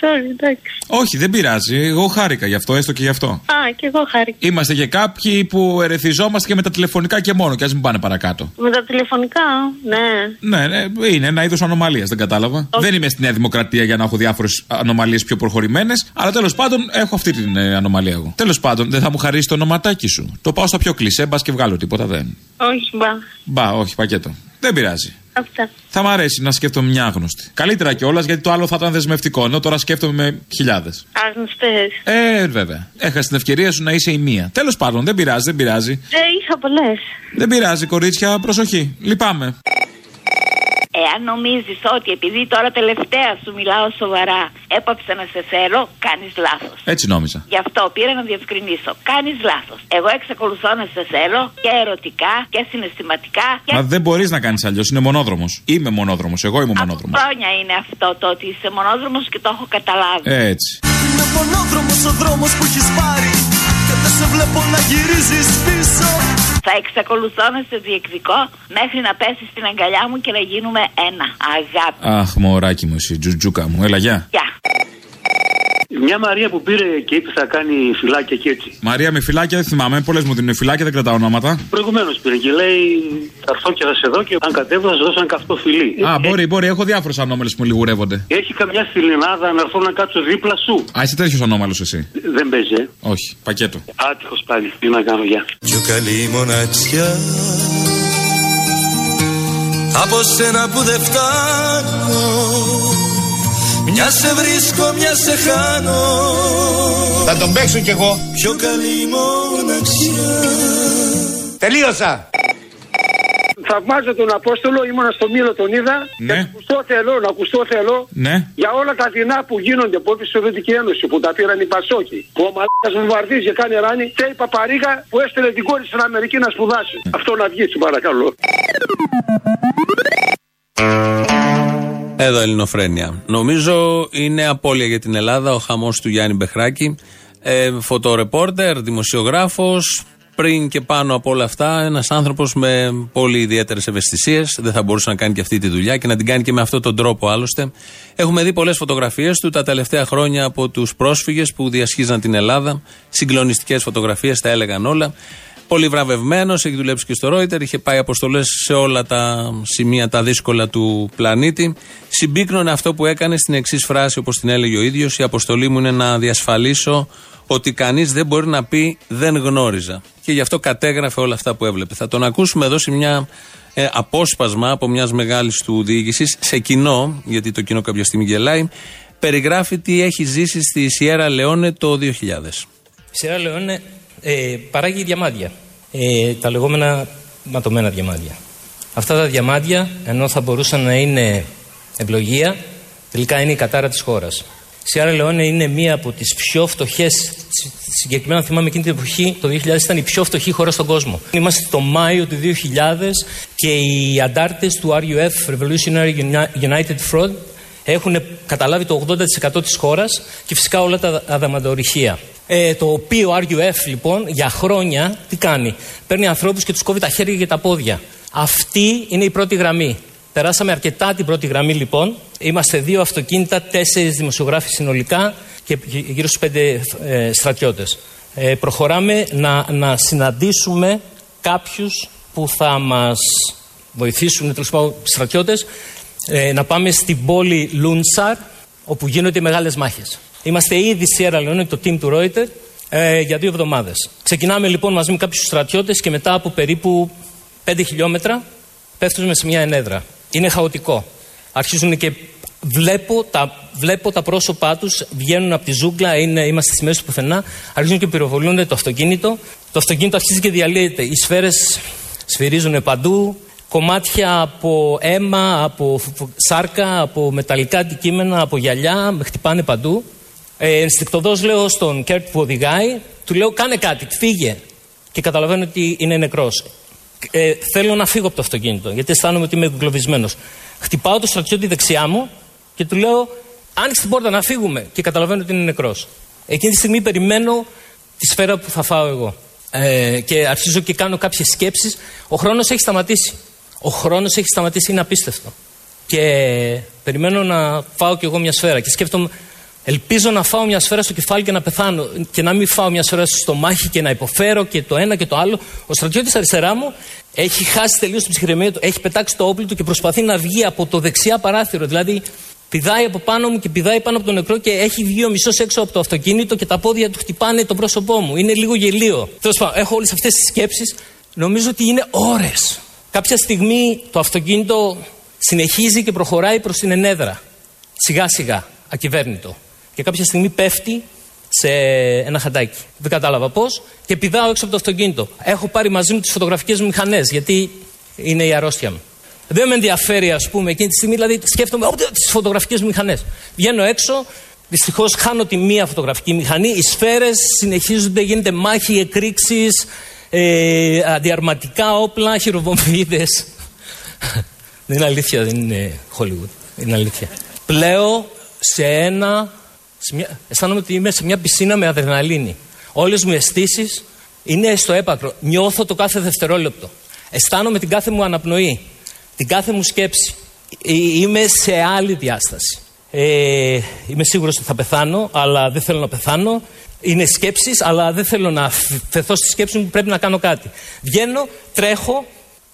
sorry, εντάξει. Όχι, δεν πειράζει. Εγώ χάρηκα γι' αυτό, έστω και γι' αυτό. Α, και εγώ χάρηκα. Είμαστε και κάποιοι που ερεθιζόμαστε και με τα τηλεφωνικά και μόνο, και ας μην πάνε παρακάτω. Με τα τηλεφωνικά, ναι. Ναι, ναι, είναι ένα είδος ανομαλίας, δεν κατάλαβα. Δεν είμαι στη Νέα Δημοκρατία για να έχω διάφορες ανομαλίες πιο προχωρημένες, αλλά τέλος πάντων έχω αυτή την ε, ανομαλία εγώ. Τέλος πάντων, δεν θα μου χαρίσει το ονοματάκι σου. Το πάω στα πιο κλεισέ, μπας και βγάλω τίποτα δεν. Όχι, μπα. Μπα, όχι, πακέτο. Δεν πειράζει. Αυτά. Θα μ' αρέσει να σκέφτομαι μια άγνωστη. Καλύτερα κιόλα γιατί το άλλο θα ήταν δεσμευτικό. Ενώ τώρα σκέφτομαι με χιλιάδες. Άγνωστες. Ε, βέβαια. Έχασε την ευκαιρία σου να είσαι η μία. Τέλος πάντων, δεν πειράζει, δεν πειράζει. Ε, είχα πολλές. Δεν πειράζει, κορίτσια, προσοχή. Λυπάμαι. Εάν νομίζεις ότι επειδή τώρα τελευταία σου μιλάω σοβαρά, έπαψα να σε θέλω, κάνεις λάθος. Έτσι νόμιζα. Γι' αυτό πήρα να διευκρινίσω. Κάνεις λάθος. Εγώ εξακολουθώ να σε θέλω και ερωτικά και συναισθηματικά. Και Μα δεν μπορείς να κάνεις αλλιώς. Είναι μονόδρομος. Είμαι μονόδρομος. Εγώ είμαι μονόδρομος. χρόνια είναι αυτό το ότι είσαι μονόδρομος και το έχω καταλάβει. Έτσι. No μονόδρομος ο δρόμος που έχεις πάρει Και δεν σε βλέπω να γυρίζεις πίσω Θα εξακολουθώ να σε διεκδικώ μέχρι να πέσεις στην αγκαλιά μου και να γίνουμε ένα. Αγάπη. Αχ, μωράκι μου, εσύ, τζουτζούκα μου. Έλα, γεια. Γεια. Μια Μαρία που πήρε και είπε θα κάνει φυλάκια και έτσι. Μαρία με φυλάκια δεν θυμάμαι. Πολλές μου δίνουν φυλάκια, δεν κρατάω ονόματα. Προηγουμένως πήρε και λέει θα έρθω και θα σε δω και αν κατέβω θα σου δώσω ένα καυτό φιλί. Α, μπορεί, μπορεί. Έχω διάφορους ανώμαλους που με λιγουρεύονται. Έχει καμιά φιλινάδα να έρθω να κάτσω δίπλα σου. Α, είσαι τέτοιος ανώμαλος εσύ. Δεν παίζει, ε. Όχι, πακέτο. Άτυχος πάλι. Τι να κάνω, γεια. Πιο καλή μοναξιά Από σένα που δεν φτάνω Μια σε βρίσκω, μια σε χάνω Θα τον παίξω κι εγώ. Πιο καλή μοναξιά Τελείωσα. Θαυμάζω τον Απόστολο, ήμουνα στο Μήλο, τον είδα. Ναι. Και να ακουστώ θέλω, να ακουστώ θέλω. Ναι. Για όλα τα δεινά που γίνονται από τη Σοβιετική Ένωση που τα πήραν οι Πασόκοι. Που ο Μαλάκας βομβαρδίζει και κάνει ράνι. Και η Παπαρίγα που έστελε την κόρη στην Αμερική να σπουδάσει. Αυτό να βγει, σου παρακαλώ. Εδώ Ελληνοφρένια. Νομίζω είναι απώλεια για την Ελλάδα ο χαμός του Γιάννη Μπεχράκη. Ε, φωτορεπόρτερ, δημοσιογράφος. Πριν και πάνω από όλα αυτά, ένας άνθρωπος με πολύ ιδιαίτερες ευαισθησίες. Δεν θα μπορούσε να κάνει και αυτή τη δουλειά και να την κάνει και με αυτόν τον τρόπο άλλωστε. Έχουμε δει πολλές φωτογραφίες του τα τελευταία χρόνια από τους πρόσφυγες που διασχίζαν την Ελλάδα. Συγκλονιστικές φωτογραφίες, τα έλεγαν όλα. Πολύ βραβευμένος, έχει δουλέψει και στο Ρόιτερ, είχε πάει αποστολές σε όλα τα σημεία τα δύσκολα του πλανήτη. Συμπίκνωνε αυτό που έκανε στην εξής φράση, όπως την έλεγε ο ίδιος: Η αποστολή μου είναι να διασφαλίσω ότι κανείς δεν μπορεί να πει δεν γνώριζα. Και γι' αυτό κατέγραφε όλα αυτά που έβλεπε. Θα τον ακούσουμε εδώ σε μια ε, απόσπασμα από μιας μεγάλης του διοίκησης, σε κοινό, γιατί το κοινό κάποια στιγμή γελάει. Περιγράφει τι έχει ζήσει στη Σιέρα Λεόνε το 2000. Σιέρα Λεόνε ε, παράγει διαμάντια. Ε, τα λεγόμενα ματωμένα διαμάντια. Αυτά τα διαμάντια, ενώ θα μπορούσαν να είναι ευλογία, τελικά είναι η κατάρα της χώρας. Σιέρα Λεόνε είναι μία από τις πιο φτωχές, συγκεκριμένα θυμάμαι εκείνη την εποχή, το 2000 ήταν η πιο φτωχή χώρα στον κόσμο. Είμαστε το Μάιο του 2000 και οι αντάρτες του RUF, Revolutionary United Front, έχουν καταλάβει το 80% της χώρας και φυσικά όλα τα αδαμαντορυχεία. Ε, το οποίο RUF λοιπόν για χρόνια τι κάνει; Παίρνει ανθρώπους και τους κόβει τα χέρια και τα πόδια. Αυτή είναι η πρώτη γραμμή. Περάσαμε αρκετά την πρώτη γραμμή λοιπόν. Είμαστε δύο αυτοκίνητα, τέσσερις δημοσιογράφοι συνολικά και γύρω στους πέντε ε, στρατιώτες. Ε, προχωράμε να, να συναντήσουμε κάποιους που θα μας βοηθήσουν, τέλος πάντων στρατιώτες, ε, να πάμε στην πόλη Λούνσαρ, όπου γίνονται μεγάλες μάχες. Είμαστε ήδη Sierra Leone, το team του Reuters, ε, για δύο εβδομάδες. Ξεκινάμε λοιπόν μαζί με κάποιους στρατιώτες και μετά από περίπου 5 χιλιόμετρα πέφτουμε σε μια ενέδρα. Είναι χαοτικό. Αρχίζουν και βλέπω τα, βλέπω τα πρόσωπά τους, βγαίνουν από τη ζούγκλα, είναι, είμαστε στη μέση του πουθενά, αρχίζουν και πυροβολούν το αυτοκίνητο. Το αυτοκίνητο αρχίζει και διαλύεται. Οι σφαίρες σφυρίζουν παντού. Κομμάτια από αίμα, από σάρκα, από μεταλλικά αντικείμενα, από γυαλιά, με χτυπάνε παντού. Ε, Ενστικτωδώς λέω στον Κερτ που οδηγάει, του λέω κάνε κάτι, φύγε. Και καταλαβαίνω ότι είναι νεκρός. Ε, θέλω να φύγω από το αυτοκίνητο, γιατί αισθάνομαι ότι είμαι εγκλωβισμένος. Χτυπάω το στρατιώτη δεξιά μου και του λέω: Άνοιξε την πόρτα να φύγουμε. Και καταλαβαίνω ότι είναι νεκρός. Εκείνη τη στιγμή περιμένω τη σφαίρα που θα φάω εγώ. Ε, και αρχίζω και κάνω κάποιες σκέψεις. Ο χρόνος έχει σταματήσει. Ο χρόνος έχει σταματήσει, είναι απίστευτο. Και περιμένω να φάω κι εγώ μια σφαίρα. Και σκέφτομαι, ελπίζω να φάω μια σφαίρα στο κεφάλι και να πεθάνω. Και να μην φάω μια σφαίρα στο στομάχι και να υποφέρω και το ένα και το άλλο. Ο στρατιώτης αριστερά μου έχει χάσει τελείως την ψυχραιμία του, έχει πετάξει το όπλο του και προσπαθεί να βγει από το δεξιά παράθυρο. Δηλαδή, πηδάει από πάνω μου και πηδάει πάνω από τον νεκρό και έχει βγει ο μισός έξω από το αυτοκίνητο και τα πόδια του χτυπάνε το πρόσωπό μου. Είναι λίγο γελίο. Τέλος πάντων, έχω όλες αυτές τις σκέψεις. Νομίζω ότι είναι ώρες. Κάποια στιγμή το αυτοκίνητο συνεχίζει και προχωράει προς την ενέδρα. Σιγά σιγά, ακυβέρνητο. Και κάποια στιγμή πέφτει σε ένα χαντάκι. Δεν κατάλαβα πώς και πηδάω έξω από το αυτοκίνητο. Έχω πάρει μαζί μου τις φωτογραφικές μου μηχανές, γιατί είναι η αρρώστια μου. Δεν με ενδιαφέρει, ας πούμε, εκείνη τη στιγμή, δηλαδή σκέφτομαι τις φωτογραφικές μου μηχανές. Βγαίνω έξω, δυστυχώς χάνω τη μία φωτογραφική μηχανή. Οι σφαίρες συνεχίζονται, γίνεται μάχη, εκρήξεις, ε, αντιαρματικά όπλα, χειροβομβίδες. δεν είναι αλήθεια, δεν είναι Hollywood. Είναι αλήθεια. Πλέω σε ένα σε μια- αισθάνομαι ότι είμαι σε μια πισίνα με αδρεναλίνη. Όλες μου οι αισθήσεις είναι στο έπακρο. Νιώθω το κάθε δευτερόλεπτο. Αισθάνομαι την κάθε μου αναπνοή, την κάθε μου σκέψη. Ε, Είμαι σε άλλη διάσταση. Ε, είμαι σίγουρος ότι θα πεθάνω, αλλά δεν θέλω να πεθάνω. Είναι σκέψεις, αλλά δεν θέλω να φεθώ στη σκέψη μου, πρέπει να κάνω κάτι. Βγαίνω, τρέχω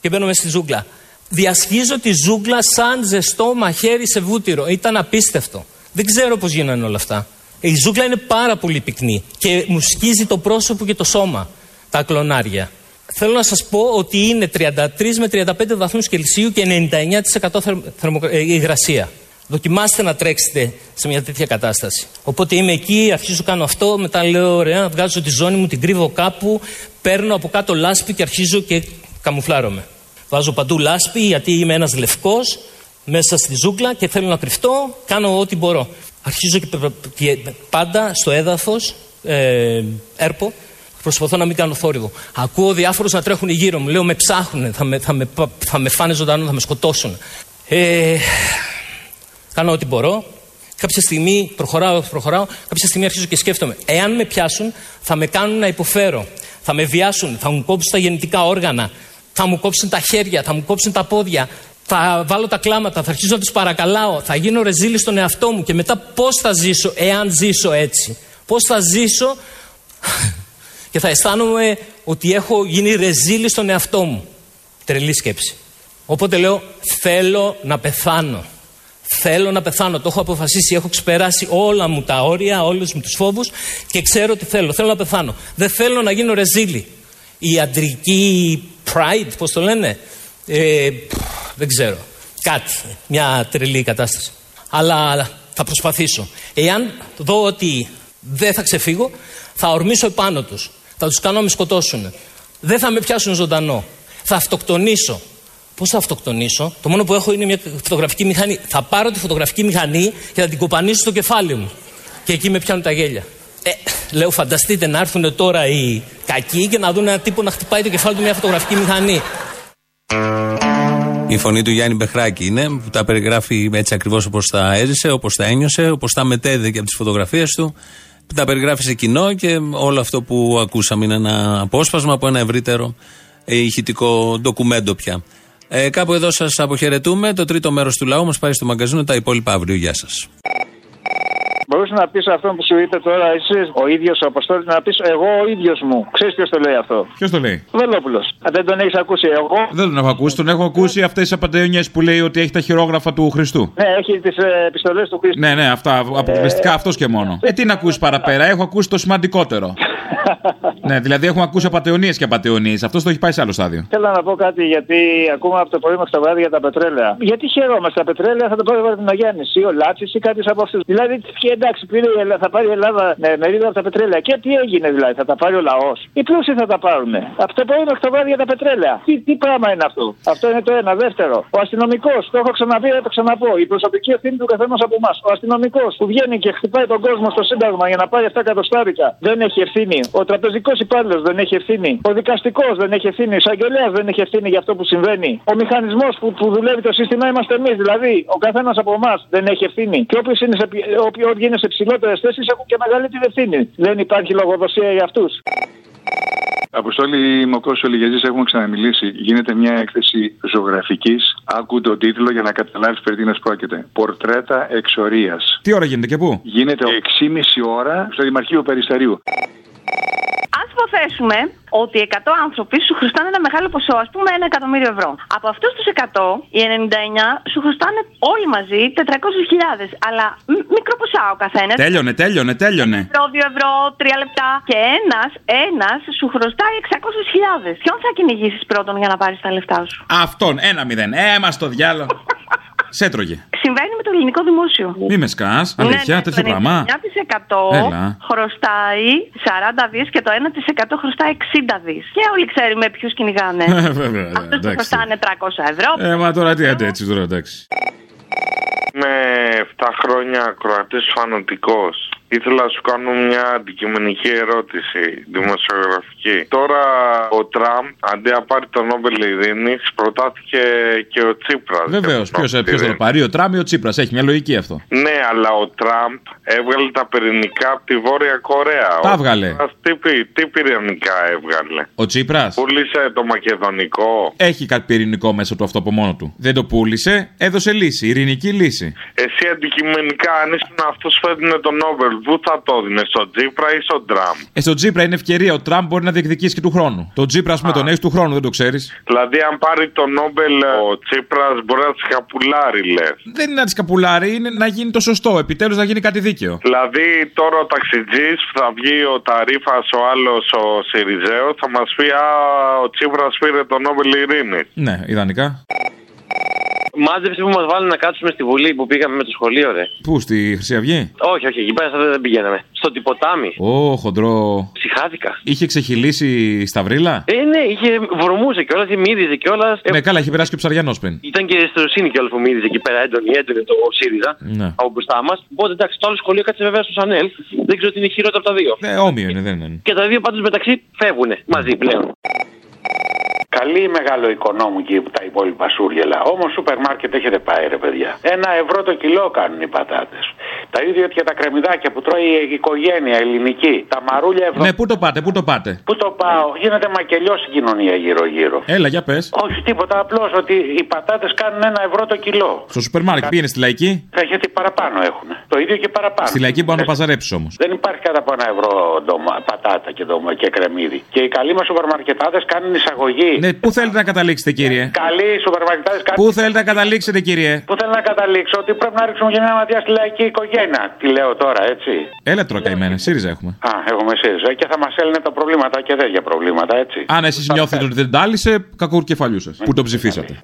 και μπαίνω μέσα στη ζούγκλα. Διασχίζω τη ζούγκλα σαν ζεστό μαχαίρι σε βούτυρο. Ήταν απίστευτο. Δεν ξέρω πώς γίνανε όλα αυτά. Η ζούγκλα είναι πάρα πολύ πυκνή και μου σκίζει το πρόσωπο και το σώμα, τα κλονάρια. Θέλω να σας πω ότι είναι 33 με 35 βαθμούς Κελσίου και 99% θερμο- θερμοκρα- ε, υγρασία. Δοκιμάστε να τρέξετε σε μια τέτοια κατάσταση. Οπότε είμαι εκεί, αρχίζω κάνω αυτό, μετά λέω ωραία, βγάζω τη ζώνη μου, την κρύβω κάπου, παίρνω από κάτω λάσπη και αρχίζω και καμουφλάρομαι. Βάζω παντού λάσπη γιατί είμαι ένας λευκός μέσα στη ζούγκλα και θέλω να κρυφτώ, κάνω ό,τι μπορώ. Αρχίζω και, πε- και πάντα στο έδαφος, ε, έρπο, προσπαθώ να μην κάνω θόρυβο. Ακούω διάφορους να τρέχουν γύρω μου, λέω με ψάχνουν, θα με, θα με, πα- θα με φάνε ζωντανό, θα με σκοτώσουν. Ε, κάνω ό,τι μπορώ. Κάποια στιγμή προχωράω, προχωράω. Κάποια στιγμή αρχίζω και σκέφτομαι. Εάν με πιάσουν, θα με κάνουν να υποφέρω. Θα με βιάσουν, θα μου κόψουν τα γεννητικά όργανα. Θα μου κόψουν τα χέρια, θα μου κόψουν τα πόδια. Θα βάλω τα κλάματα, θα αρχίσω να του παρακαλάω. Θα γίνω ρεζίλη στον εαυτό μου. Και μετά πώς θα ζήσω, εάν ζήσω έτσι. Πώς θα ζήσω και θα αισθάνομαι ότι έχω γίνει ρεζίλη στον εαυτό μου. Τρελή σκέψη. Οπότε λέω, θέλω να πεθάνω. Θέλω να πεθάνω. Το έχω αποφασίσει. Έχω ξεπεράσει όλα μου τα όρια, όλους μου τους φόβους και ξέρω τι θέλω. Θέλω να πεθάνω. Δεν θέλω να γίνω ρεζίλη. Η αντρική pride, πώς το λένε. Ε, πφ, δεν ξέρω. Κάτι. Μια τρελή κατάσταση. Αλλά θα προσπαθήσω. Εάν δω ότι δεν θα ξεφύγω, θα ορμήσω επάνω τους. Θα τους κάνω να με σκοτώσουν. Δεν θα με πιάσουν ζωντανό. Θα αυτοκτονήσω. Πώς θα αυτοκτονήσω, Το μόνο που έχω είναι μια φωτογραφική μηχανή. Θα πάρω τη φωτογραφική μηχανή και θα την κοπανίσω στο κεφάλι μου. Και εκεί με πιάνουν τα γέλια. Ε, λέω, φανταστείτε να έρθουν τώρα οι κακοί και να δουν ένα τύπο να χτυπάει το κεφάλι του μια φωτογραφική μηχανή. Η φωνή του Γιάννη Μπεχράκη είναι που τα περιγράφει έτσι ακριβώς όπως τα έζησε, όπως τα ένιωσε, όπως τα μετέδε και από τις φωτογραφίες του. Που τα περιγράφει σε κοινό και όλο αυτό που ακούσαμε είναι ένα απόσπασμα από ένα ευρύτερο ε, ηχητικό ντοκουμέντο πια. Ε, κάπου εδώ σας αποχαιρετούμε. Το τρίτο μέρος του λαού μας πάει στο μαγκαζίνο. Τα υπόλοιπα αύριο. Γεια σας. Μπορούσε να πεις αυτό που σου είπε τώρα εσύ, ο ίδιος ο Αποστόλης, να πεις εγώ ο ίδιος μου. Ξέρεις ποιος το λέει αυτό; Ποιος το λέει; Βελόπουλος. Δεν τον έχεις ακούσει εγώ. Δεν τον έχω ακούσει. Τον έχω ακούσει αυτές τι απαντεώνιε που λέει ότι έχει τα χειρόγραφα του Χριστού. Ναι, έχει τις ε, επιστολές του Χρήστου. Ναι, ναι, αυτά. Αποκλειστικά αυτός και μόνο. Ε, τι να ακούσεις παραπέρα. Έχω ακούσει το σημαντικότερο. ναι, δηλαδή έχουμε ακούσει απαταιωνίες και απαταιωνίες. Αυτό το έχει πάει σε άλλο στάδιο. Θέλω να πω κάτι γιατί ακούμε από το πρωί μέχρι το βράδυ για τα πετρέλαια. Γιατί χαιρόμαστε τα πετρέλαια θα το πάρει ο Βαρδινογιάννη ή ο Λάτσης ή κάποιος από αυτούς. Δηλαδή, και εντάξει, πήρε η Ελλάδα, θα πάρει η Ελλάδα ναι, μερίδα από τα πετρέλαια. Και τι έγινε δηλαδή, θα τα πάρει ο λαός. Οι πλούσιοι θα τα πάρουν. Από το πρωί μέχρι το βράδυ για τα πετρέλαια. Τι, τι πράγμα είναι αυτό. Αυτό είναι το ένα. Δεύτερο, ο αστυνομικός, το έχω ξαναπεί, θα το ξαναπώ. Η προσωπική ευθύνη του καθενό από εμάς. Ο αστυνομικός που βγαίνει και χτυπάει τον κόσμο στο Σύνταγμα για να πάρει 7 εκατοστάρικα δεν έχει ευθύνη. Ο τραπεζικός υπάλληλος δεν έχει ευθύνη. Ο δικαστικός δεν έχει ευθύνη. Ο εισαγγελέας δεν έχει ευθύνη για αυτό που συμβαίνει. Ο μηχανισμός που, που δουλεύει το σύστημα είμαστε εμείς. Δηλαδή, ο καθένας από εμάς δεν έχει ευθύνη. Και όποιο είναι σε, όποιο είναι σε ψηλότερες θέσεις έχουν και μεγαλύτερη ευθύνη. Δεν υπάρχει λογοδοσία για αυτούς. Αποστόλη Μοκόσο Λιγεζής, έχουμε ξαναμιλήσει. Γίνεται μια έκθεση ζωγραφικής. Άκου τον τίτλο για να καταλάβεις περί τίνος πρόκειται. Πορτρέτα εξορίας. Τι ώρα γίνεται και πού; Γίνεται 6,5 ώρα στο Δημαρχείο Περισταρίου. Αν υποθέσουμε ότι 100 άνθρωποι σου χρωστάνε ένα μεγάλο ποσό, ας πούμε ένα εκατομμύριο ευρώ. Από αυτούς τους 100, οι 99 σου χρωστάνε όλοι μαζί 400.000. Αλλά μ- μικρό ποσά ο καθένας. Τέλειωνε, τέλειωνε, τέλειωνε. Ευρώ, 2 ευρώ, 3 λεπτά. Και ένας, ένας σου χρωστάει 600.000. Ποιον θα κυνηγήσεις πρώτον για να πάρεις τα λεφτά σου; Αυτόν, ένα μηδέν. Έμα στο διάλο. Σε έτρωγε. Συμβαίνει με το ελληνικό δημόσιο. Μη με σκάς, αλήθεια, ναι, τέτοιο το πράγμα. 9% Έλα. χρωστάει 40 δις και το 1% χρωστάει 60 δις. Και όλοι ξέρουμε ποιους κυνηγάνε. Ε, Βέβαια, Αυτούς που εντάξει. χρωστάνε 300 ευρώ. Ε, μα τώρα τι άντε έτσι τώρα, εντάξει. Είμαι 7 χρόνια ακροατής φανατικός. Ήθελα να σου κάνω μια αντικειμενική ερώτηση, δημοσιογραφική. Τώρα ο Τραμπ, αντί να πάρει τον Νόμπελ Ειρήνης, προτάθηκε και ο Τσίπρας. Βεβαίως. Ποιος θα το πάρει, ο Τραμ ή ο Τσίπρας; Έχει μια λογική αυτό. Ναι, αλλά ο Τραμπ έβγαλε τα πυρηνικά από τη Βόρεια Κορέα. Τα Ο έβγαλε. Τσίπρας Τι, πυ- τι πυρηνικά έβγαλε; Ο Τσίπρας; Πούλησε το μακεδονικό. Έχει κάτι πυρηνικό μέσα του αυτό από μόνο του. Δεν το πούλησε, έδωσε λύση. Ειρηνική λύση. Εσύ αντικειμενικά, αν ήσουν αυτός που έδινε τον Νόμπελ, πού θα το έδινε, στον Τσίπρα ή στον Τραμπ; Ε, στο Τσίπρα είναι ευκαιρία. Ο Τραμπ μπορεί να διεκδικήσει και του χρόνου. Το Τσίπρα, ας πούμε, τον έχεις του χρόνου, δεν το ξέρεις. Δηλαδή, αν πάρει τον Νόμπελ ο Τσίπρας, μπορεί να σκαπουλάρει, λες. Δεν είναι να τη καπουλάρει, είναι να γίνει το σωστό. Επιτέλους να γίνει κάτι δίκαιο. Δηλαδή, τώρα ο ταξιτζής που θα βγει ο Ταρήφα, ο άλλος ο Σιριζέο, θα μας πει Α, ο Τσίπρας πήρε τον Νόμπελ Ειρήνης. Ναι, ιδανικά. Μάζεψε που μας βάλουν να κάτσουμε στη Βουλή που πήγαμε με το σχολείο, ρε. Πού, στη Χρυσή Αυγή; Όχι, όχι, εκεί πέρα δεν πηγαίναμε. Στο τυποτάμι. Ω, χοντρό. Ψυχάθηκα. Είχε ξεχυλήσει στα βρύλα. Ε, ναι, είχε βρωμούσε κιόλας, μύριζε κιόλας. Ε, Ναι, καλά, έχει περάσει και ο ψαριανός πριν. Ήταν και η αισθητοσύνη κιόλας που μύριζε εκεί πέρα, έντονη, έντονη το ΣΥΡΙΖΑ Ναι. από μπροστά μας. Οπότε εντάξει, το άλλο σχολείο κάτσε βέβαια στο Σανέλ. Δεν ξέρω τι είναι χειρότερο από τα δύο. Ε, όμοιο είναι, δεν είναι. Και τα δύο πάντως μεταξύ φεύγουν μαζί πλέον. Καλή μεγάλο οικονόμου και τα υπόλοιπα σούργελα. Όμως σούπερ μάρκετ έχετε πάει, ρε παιδιά. Ένα ευρώ το κιλό κάνουν οι πατάτες. Τα ίδια και τα κρεμμυδάκια που τρώει η οικογένεια ελληνική. Τα μαρούλια ευρώ. Ναι, πού το πάτε, πού το πάτε; Πού το πάω, γίνεται μακελιό η κοινωνία γύρω-γύρω. Έλα, για πες. Όχι τίποτα, απλώς ότι οι πατάτες κάνουν ένα ευρώ το κιλό. Στο σούπερ μάρκετ πήγαινε στη λαϊκή; Ε, Γιατί παραπάνω έχουν. Το ίδιο και παραπάνω. Στη λαϊκή μπορεί να το παζαρέψει όμως. Δεν υπάρχει κάτω από ένα ευρώ ντομα, πατάτα και, ντομα, και κρεμμύδι. Και οι καλοί μας σούπερ μαρκετάδε κάνουν εισαγωγή. Ναι, πού θέλετε να καταλήξετε, κύριε; Καλοί σούπερ μαρκετάδε κάνουν. Πού θέλετε να καταλήξετε, κύριε; Πού θέλω να καταλήξω; Ότι πρέπει να ρίξουμε και μια ματιά στη λαϊκή οικογένεια. Τι λέω τώρα, έτσι; Έλα τώρα, καημένε. ΣΥΡΙΖΑ έχουμε. Α, έχουμε ΣΥΡΙΖΑ και θα μας έλυνε τα προβλήματα και τέτοια προβλήματα, έτσι. Αν εσείς νιώθετε ότι δεν τάλισε, κακού κεφαλιού σας. Που το ψηφίσατε.